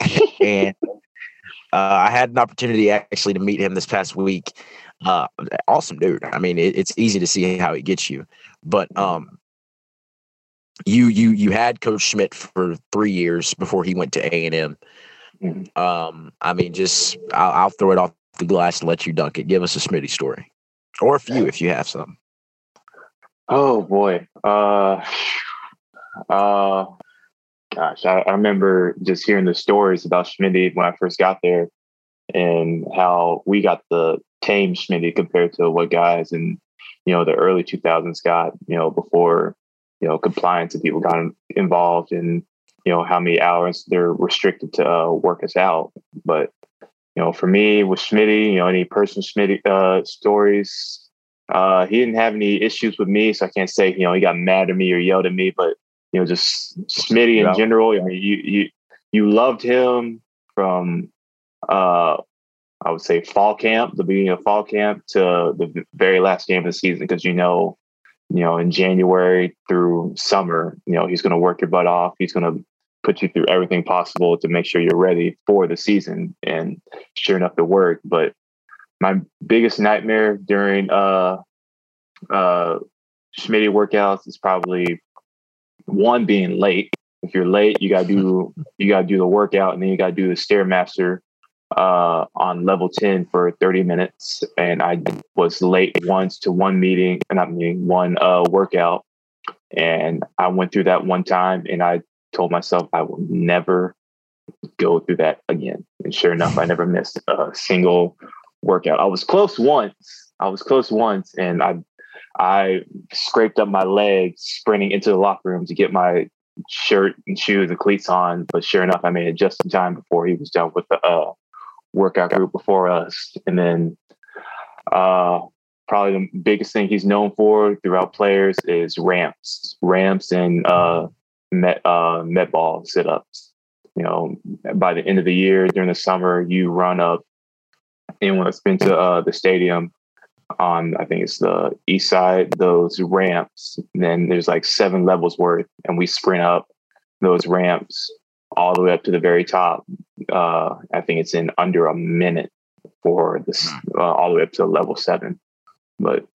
S2: and uh, I had an opportunity actually to meet him this past week. Uh, awesome dude. I mean, it, it's easy to see how he gets you, but um, you you you had Coach Schmidt for three years before he went to A and M. Mm-hmm. Um, I mean, just I'll, I'll, throw it off the glass and let you dunk it. Give us a Smitty story, or a few if you have some.
S3: Oh boy, uh, uh, gosh, I, I remember just hearing the stories about Schmitty when I first got there, and how we got the tame Schmitty compared to what guys in you know the early 2000s got. You know, before you know compliance and people got involved in you know how many hours they're restricted to uh, work us out. But you know, for me with Smitty, you know, any personal Smitty uh, stories, uh, he didn't have any issues with me, so I can't say you know he got mad at me or yelled at me. But you know, just Smitty in yeah. general, I mean, you you you loved him from uh, I would say fall camp, the beginning of fall camp, to the very last game of the season, because you know, you know, in January through summer, you know, he's going to work your butt off. He's going to put you through everything possible to make sure you're ready for the season. And sure enough, it worked. But my biggest nightmare during uh uh Schmitty workouts is probably one being late. If you're late, you gotta do you gotta do the workout and then you gotta do the stairmaster uh on level 10 for 30 minutes. And I was late once to one meeting, and not meeting, one uh workout. And I went through that one time and I told myself I will never go through that again. And sure enough, I never missed a single workout. I was close once. I was close once, and I I scraped up my leg sprinting into the locker room to get my shirt and shoes and cleats on. But sure enough, I made it just in time before he was done with the uh, workout group before us. And then uh, probably the biggest thing he's known for throughout players is ramps, ramps and uh, met uh, met ball sit ups. You know, by the end of the year during the summer, you run up. Anyone that's been to uh, the stadium on, I think it's the east side, those ramps. then there's like seven levels worth, and we sprint up those ramps all the way up to the very top. Uh, I think it's in under a minute for this, hmm. uh, all the way up to level seven. But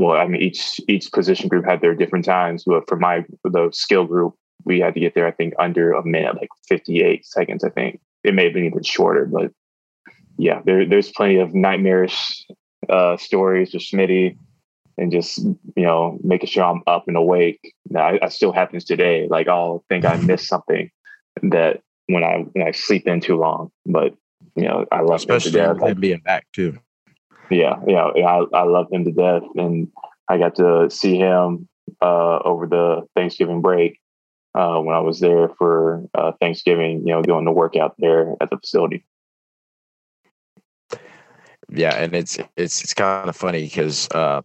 S3: well, I mean, each each position group had their different times. But for my for the skill group, we had to get there, I think, under a minute, like 58 seconds, I think. It may have been even shorter, but yeah, there, there's plenty of nightmarish uh, stories with Smitty and just, you know, making sure I'm up and awake. Now, I, still happens today. Like I'll think I missed something that when I when I sleep in too long. But you know, I love
S2: especially being back too.
S3: Yeah, yeah, I, I love him to death, and I got to see him uh, over the Thanksgiving break uh, when I was there for uh, Thanksgiving. You know, going to work out there at the facility.
S2: Yeah, and it's it's it's kind of funny because uh,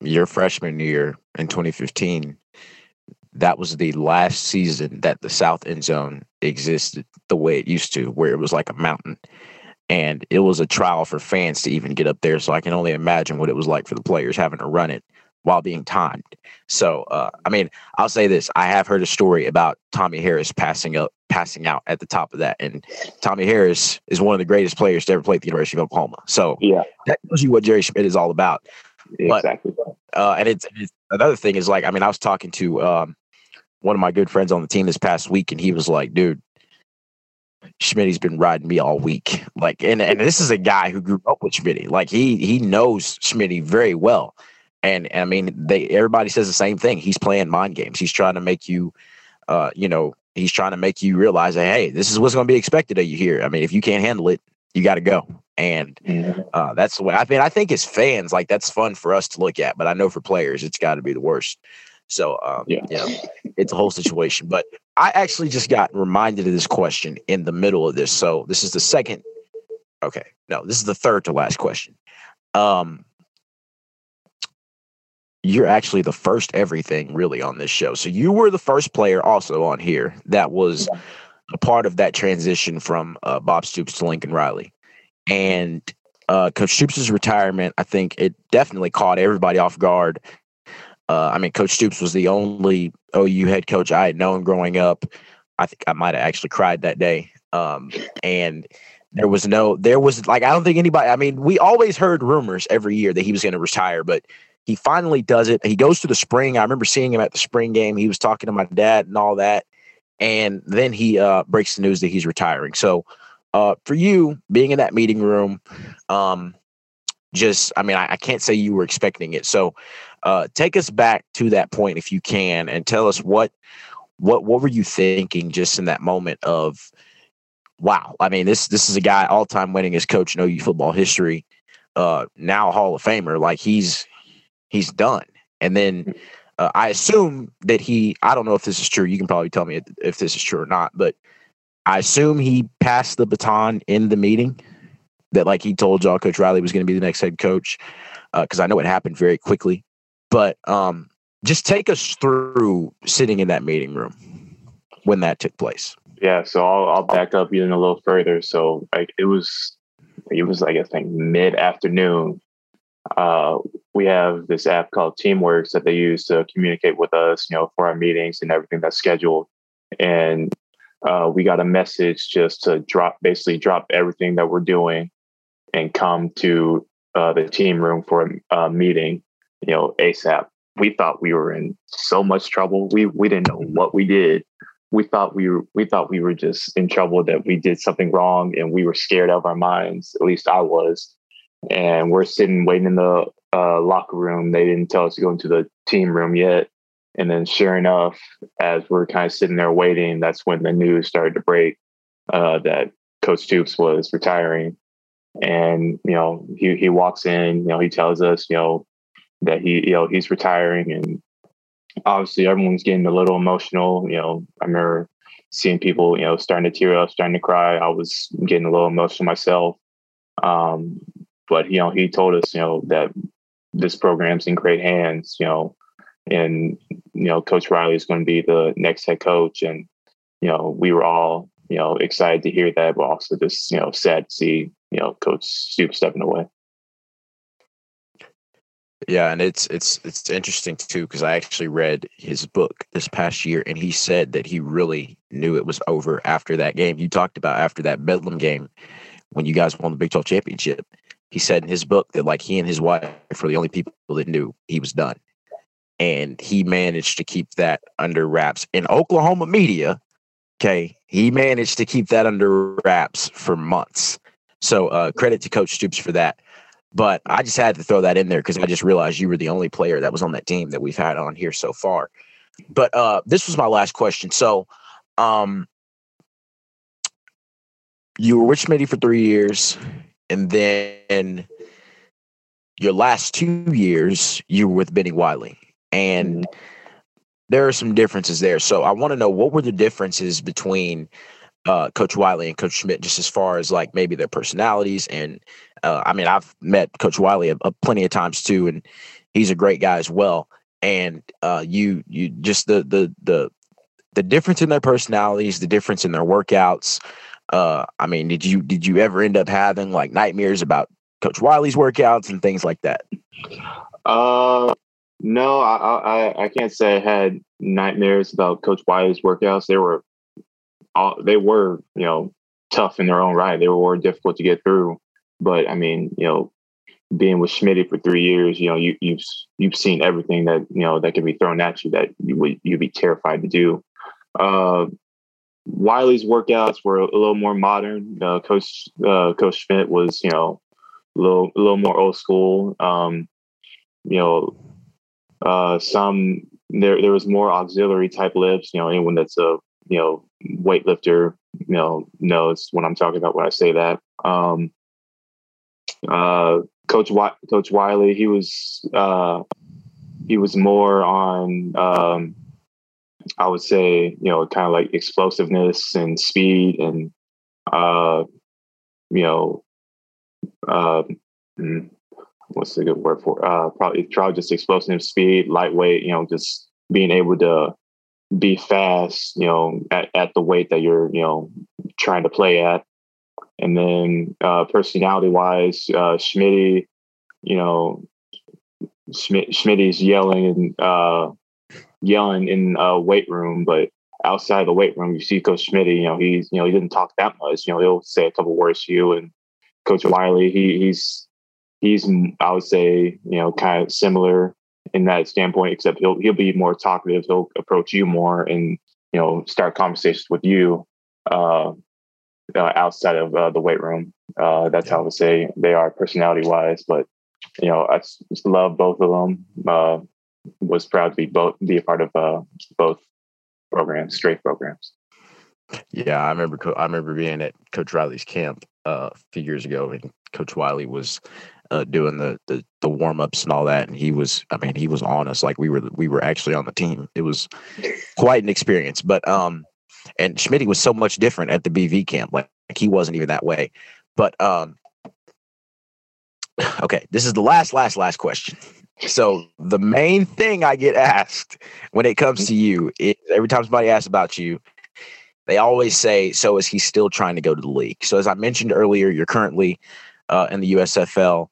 S2: your freshman year in 2015, that was the last season that the South End Zone existed the way it used to, where it was like a mountain, and it was a trial for fans to even get up there. So I can only imagine what it was like for the players having to run it while being timed. So, uh, I mean, I'll say this: I have heard a story about Tommie Harris passing up, passing out at the top of that, and Tommie Harris is one of the greatest players to ever play at the University of Oklahoma. So,
S3: yeah,
S2: that tells you what Jerry Schmidt is all about.
S3: Exactly.
S2: But, uh, and it's, it's, another thing is like, I mean, I was talking to um, one of my good friends on the team this past week, and he was like, "Dude, Schmidt's been riding me all week." Like, and and this is a guy who grew up with Schmidt. Like, he he knows Schmidt very well. And, and I mean, they everybody says the same thing. He's playing mind games. He's trying to make you, uh, you know, he's trying to make you realize that hey, this is what's going to be expected of you here. I mean, if you can't handle it, you got to go. And uh, that's the way. I mean, I think as fans, like that's fun for us to look at, but I know for players, it's got to be the worst. So, um,
S3: Yeah.
S2: know, it's a whole situation. But I actually just got reminded of this question in the middle of this. So this is the second. Okay, no, this is the third to last question. Um, you're actually the first everything really on this show. So you were the first player also on here that was a part of that transition from uh, Bob Stoops to Lincoln Riley. And uh, Coach Stoops' retirement, I think it definitely caught everybody off guard. Uh, I mean, Coach Stoops was the only OU head coach I had known growing up. I think I might have actually cried that day. Um, and there was no, there was like, I don't think anybody, I mean, we always heard rumors every year that he was going to retire, but he finally does it. He goes to the spring. I remember seeing him at the spring game. He was talking to my dad and all that. And then he uh, breaks the news that he's retiring. So, uh, for you being in that meeting room, um, just, I mean, I, I can't say you were expecting it. So, uh, take us back to that point if you can, and tell us what, what, what were you thinking just in that moment of, wow. I mean, this, this is a guy all time winningest coach in OU football history. Uh, now a Hall of Famer. Like he's, he's done. And then uh, I assume that he, I don't know if this is true. You can probably tell me if this is true or not, but I assume he passed the baton in the meeting that, like, he told y'all Coach Riley was going to be the next head coach. Because uh, I know it happened very quickly. But um, just take us through sitting in that meeting room when that took place.
S3: Yeah, so I'll, I'll back up even a little further. So like it was, it was like I think mid afternoon. Uh, we have this app called Teamworks that they use to communicate with us, you know, for our meetings and everything that's scheduled. And uh, we got a message just to drop, basically drop everything that we're doing, and come to uh, the team room for a, a meeting, you know, ASAP. We thought we were in so much trouble. We we didn't know what we did. We thought we were we thought we were just in trouble that we did something wrong, and we were scared out of our minds. At least I was and we're sitting waiting in the uh, locker room. They didn't tell us to go into the team room yet. And then, sure enough, as we're kind of sitting there waiting, that's when the news started to break uh, that Coach Stoops was retiring. And you know, he he walks in. You know, he tells us, you know, that he you know he's retiring, and obviously everyone's getting a little emotional. You know, I remember seeing people, you know, starting to tear up, starting to cry. I was getting a little emotional myself. Um, but you know he told us you know that this program's in great hands you know and you know coach riley is going to be the next head coach and you know we were all you know excited to hear that but also just you know sad to see you know coach stoops stepping away
S2: yeah and it's it's it's interesting too because i actually read his book this past year and he said that he really knew it was over after that game. You talked about after that bedlam game when you guys won the big 12 championship. He said in his book that like he and his wife were the only people that knew he was done and he managed to keep that under wraps. In oklahoma media okay he managed to keep that under wraps for months. So uh, credit to coach stoops for that but i just had to throw that in there because i just realized you were the only player that was on that team that we've had on here so far but uh, this was my last question so um, you were with Schmitty for three years and then your last two years you were with Bennie Wylie, and mm-hmm. there are some differences there. So I want to know what were the differences between uh, Coach Wylie and Coach Schmidt, just as far as like maybe their personalities. And uh, I mean, I've met Coach Wylie a, a plenty of times too, and he's a great guy as well. And uh, you, you just the the the the difference in their personalities, the difference in their workouts. Uh, I mean, did you did you ever end up having like nightmares about Coach Wylie's workouts and things like that?
S3: Uh, no, I, I I can't say I had nightmares about Coach Wylie's workouts. They were all they were, you know, tough in their own right. They were difficult to get through. But I mean, you know, being with Schmidt for three years, you know, you, you've you've seen everything that you know that can be thrown at you that you would you'd be terrified to do. Uh, Wylie's workouts were a little more modern. Uh, Coach uh, Coach Schmidt was, you know, a little a little more old school. Um, you know, uh, some there there was more auxiliary type lifts. You know, anyone that's a you know weightlifter, you know, knows when I'm talking about when I say that. Um, uh, Coach w- Coach Wylie, he was uh, he was more on um, I would say you know kind of like explosiveness and speed and uh, you know uh, what's the good word for uh, probably probably just explosive speed, lightweight. You know, just being able to be fast, you know, at, at the weight that you're, you know, trying to play at. And then uh, personality wise, uh, Schmitty, you know, Schmitty's yelling and uh, yelling in a weight room, but outside the weight room, you see Coach Schmitty, you know, he's, you know, he didn't talk that much. You know, he'll say a couple words to you. And Coach Wylie, he, he's, he's, I would say, you know, kind of similar in that standpoint, except he'll he'll be more talkative. He'll approach you more and you know start conversations with you uh, uh, outside of uh, the weight room. Uh, that's how I would say they are personality wise. But you know, I just love both of them. Uh, was proud to be both be a part of uh, both programs, straight programs.
S2: Yeah, I remember. I remember being at Coach Riley's camp a few years ago, and Coach Wylie was uh, doing the the, the warm ups and all that, and he was, I mean, he was on us like we were we were actually on the team. It was quite an experience, but um, and Schmitty was so much different at the BV camp. Like, like he wasn't even that way, but um, okay, this is the last last last question. So the main thing I get asked when it comes to you is every time somebody asks about you, they always say, "So is he still trying to go to the league?" So as I mentioned earlier, you're currently uh, in the USFL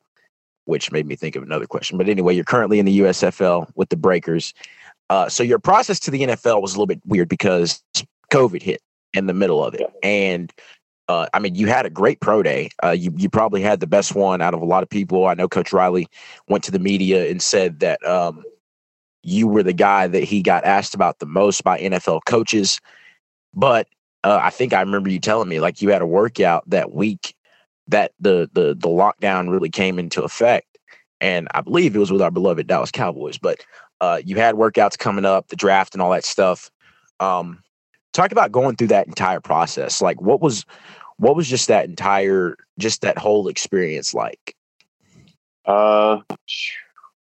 S2: which made me think of another question. But anyway, you're currently in the USFL with the Breakers. Uh, so your process to the NFL was a little bit weird because COVID hit in the middle of it, and uh, I mean, you had a great pro day. Uh, you you probably had the best one out of a lot of people. I know Coach Riley went to the media and said that um, you were the guy that he got asked about the most by NFL coaches. But uh, I think I remember you telling me like you had a workout that week that the the the lockdown really came into effect. And I believe it was with our beloved Dallas Cowboys. But uh, you had workouts coming up, the draft, and all that stuff. Um, talk about going through that entire process. Like, what was what was just that entire, just that whole experience like?
S3: Uh,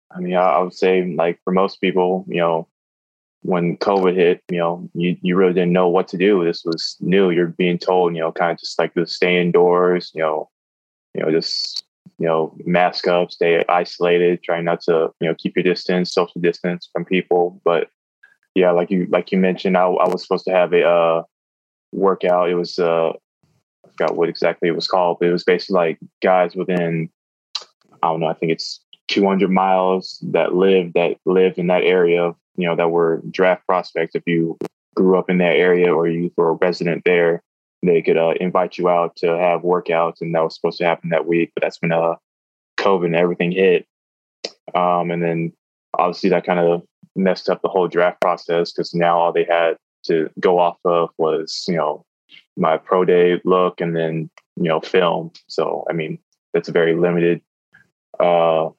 S3: I mean, I, I would say like for most people, you know, when COVID hit, you know, you, you really didn't know what to do. This was new. You're being told, you know, kind of just like to stay indoors, you know, you know, just, you know, mask up, stay isolated, try not to, you know, keep your distance, social distance from people. But yeah, like you, like you mentioned, I, I was supposed to have a uh, workout. It was, uh, I forgot what exactly it was called, but it was basically like guys within, I don't know, I think it's 200 miles that live that lived in that area you know, that were draft prospects. If you grew up in that area or you were a resident there, they could uh, invite you out to have workouts, and that was supposed to happen that week. But that's when uh, COVID and everything hit, um, and then obviously that kind of messed up the whole draft process because now all they had to go off of was you know my pro day look and then you know film. So I mean that's a very limited uh,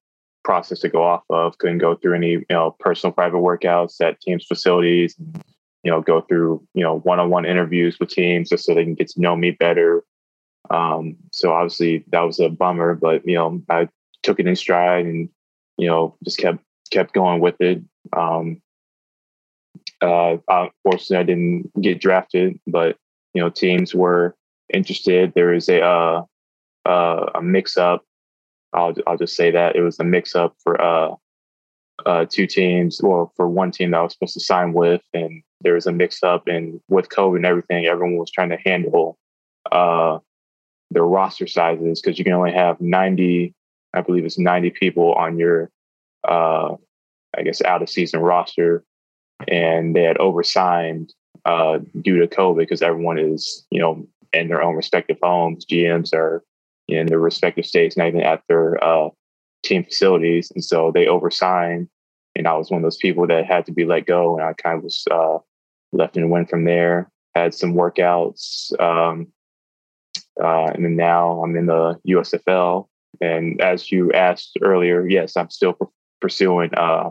S3: process to go off of. Couldn't go through any you know personal private workouts at teams' facilities. You know, go through you know one-on-one interviews with teams just so they can get to know me better. Um, so obviously that was a bummer, but you know I took it in stride and you know just kept kept going with it. Um, uh, unfortunately, I didn't get drafted, but you know teams were interested. There was a uh, uh, a mix up. I'll I'll just say that it was a mix up for uh, uh, two teams, well, for one team that I was supposed to sign with, and there was a mix up. And with COVID and everything, everyone was trying to handle uh, their roster sizes because you can only have 90, I believe it's 90 people on your, uh, I guess, out of season roster. And they had oversigned uh, due to COVID because everyone is, you know, in their own respective homes. GMs are in their respective states, not even at their uh, team facilities. And so they oversigned. And I was one of those people that had to be let go. And I kind of was uh, left and went from there. Had some workouts. Um, uh, and then now I'm in the USFL. And as you asked earlier, yes, I'm still pr- pursuing uh,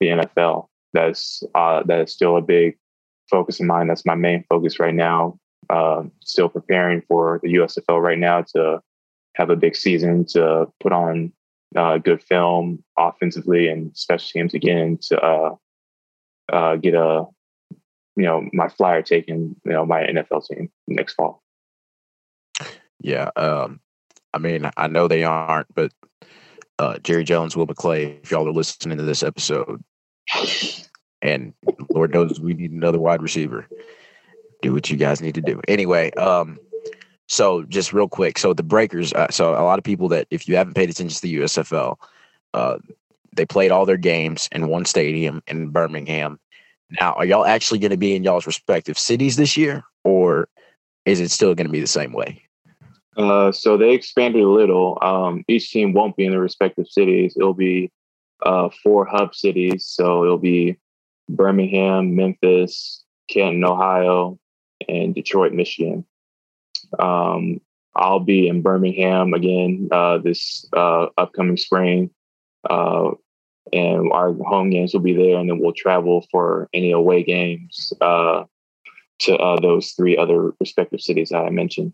S3: the NFL. That's uh, that is still a big focus of mine. That's my main focus right now. Uh, still preparing for the USFL right now to have a big season to put on uh, good film offensively and special teams again to uh, uh, get a you know my flyer taken you know my NFL team next fall.
S2: Yeah, um, I mean I know they aren't, but uh, Jerry Jones, Will McClay, if y'all are listening to this episode, and Lord knows we need another wide receiver. Do what you guys need to do. Anyway, um, so just real quick, so the Breakers. Uh, so a lot of people that if you haven't paid attention to the USFL, uh, they played all their games in one stadium in Birmingham. Now, are y'all actually going to be in y'all's respective cities this year, or is it still going to be the same way?
S3: Uh, so they expanded a little. Um, each team won't be in their respective cities. It'll be uh, four hub cities. So it'll be Birmingham, Memphis, Canton, Ohio, and Detroit, Michigan. Um, I'll be in Birmingham again uh, this uh, upcoming spring, uh, and our home games will be there, and then we'll travel for any away games uh, to uh, those three other respective cities that I mentioned.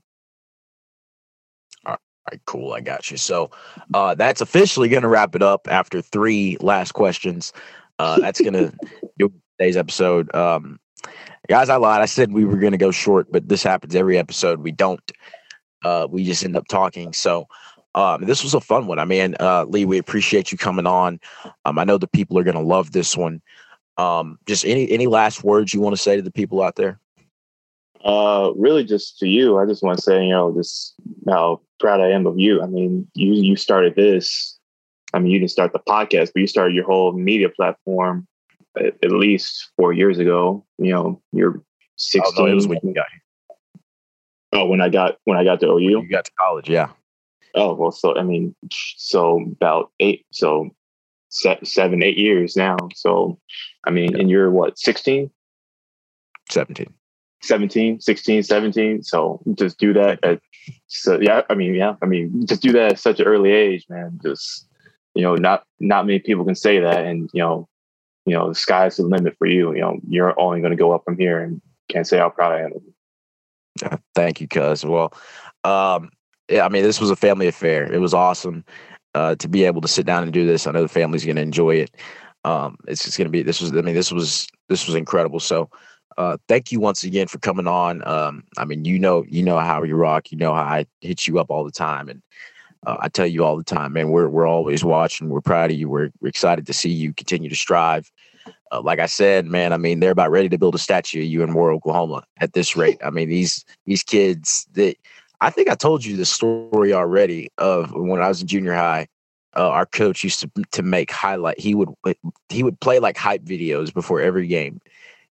S2: All right, cool. I got you. So uh, that's officially going to wrap it up after three last questions. Uh, that's going to do today's episode. Um, Guys, I lied. I said we were going to go short, but this happens every episode. We don't. Uh, we just end up talking. So um, this was a fun one. I mean, uh, Lee, we appreciate you coming on. Um, I know the people are going to love this one. Um, just any any last words you want to say to the people out there?
S3: Uh, really, just to you, I just want to say, you know, just how proud I am of you. I mean, you you started this. I mean, you didn't start the podcast, but you started your whole media platform at, least four years ago. You know, you're 16. Oh, no, it was when you got Oh, when I got when I got to OU,
S2: you got to college, yeah.
S3: Oh well, so I mean, so about eight, so seven, eight years now. So, I mean, yeah. and you're what, 16?
S2: 17.
S3: 17, 16, 17. So just do that at, so yeah, I mean, yeah, I mean, just do that at such an early age, man. Just, you know, not, not many people can say that. And, you know, you know, the sky's the limit for you. You know, you're only going to go up from here and can't say how proud I am of.
S2: Thank you, cuz. Well, um, yeah, I mean, this was a family affair. It was awesome uh, to be able to sit down and do this. I know the family's going to enjoy it. Um, it's just going to be, this was, I mean, this was, this was incredible. So, uh, thank you once again for coming on. Um, I mean, you know, you know how you rock, you know how I hit you up all the time. And, uh, I tell you all the time, man, we're we're always watching. We're proud of you. We're, we're excited to see you continue to strive. Uh, like I said, man, I mean, they're about ready to build a statue of you in Moore, Oklahoma at this rate. I mean, these these kids that I think I told you the story already of when I was in junior high. Uh, our coach used to to make highlight. He would he would play like hype videos before every game,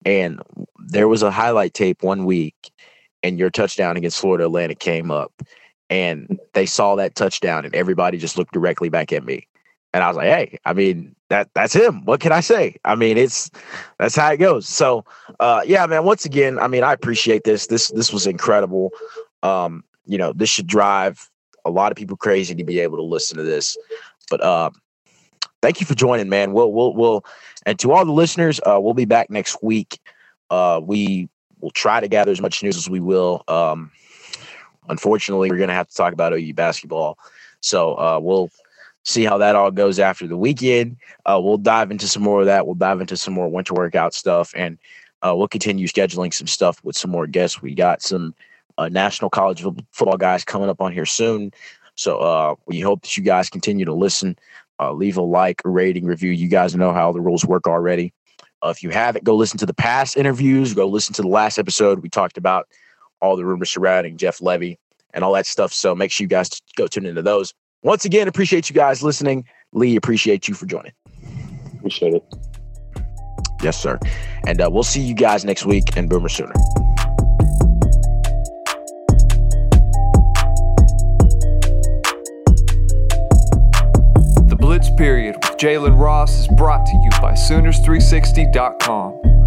S2: and there was a highlight tape one week, and your touchdown against Florida Atlantic came up, and they saw that touchdown and everybody just looked directly back at me and i was like hey i mean that that's him. What can i say? I mean it's that's how it goes. So uh yeah man once again i mean i appreciate this. This this was incredible. Um you know this should drive a lot of people crazy to be able to listen to this. But um thank you for joining man. We'll we'll we'll and to all the listeners uh we'll be back next week. Uh we will try to gather as much news as we will. Um unfortunately, we're to have to talk about OU basketball. So uh, we'll see how that all goes after the weekend. Uh, we'll dive into some more of that. We'll dive into some more winter workout stuff, and uh, we'll continue scheduling some stuff with some more guests. We got some uh, national college football guys coming up on here soon. So uh, we hope that you guys continue to listen. Uh, leave a like, rating, review. You guys know how the rules work already. Uh, if you haven't, go listen to the past interviews. Go listen to the last episode. We talked about all the rumors surrounding Jeff Lebby and all that stuff. So make sure you guys go tune into those. Once again, appreciate you guys listening. Lee, appreciate you for joining.
S3: Appreciate it.
S2: Yes, sir. And uh, we'll see you guys next week and Boomer Sooner.
S1: The Blitz Period with Jalen Ross is brought to you by Sooners360.com.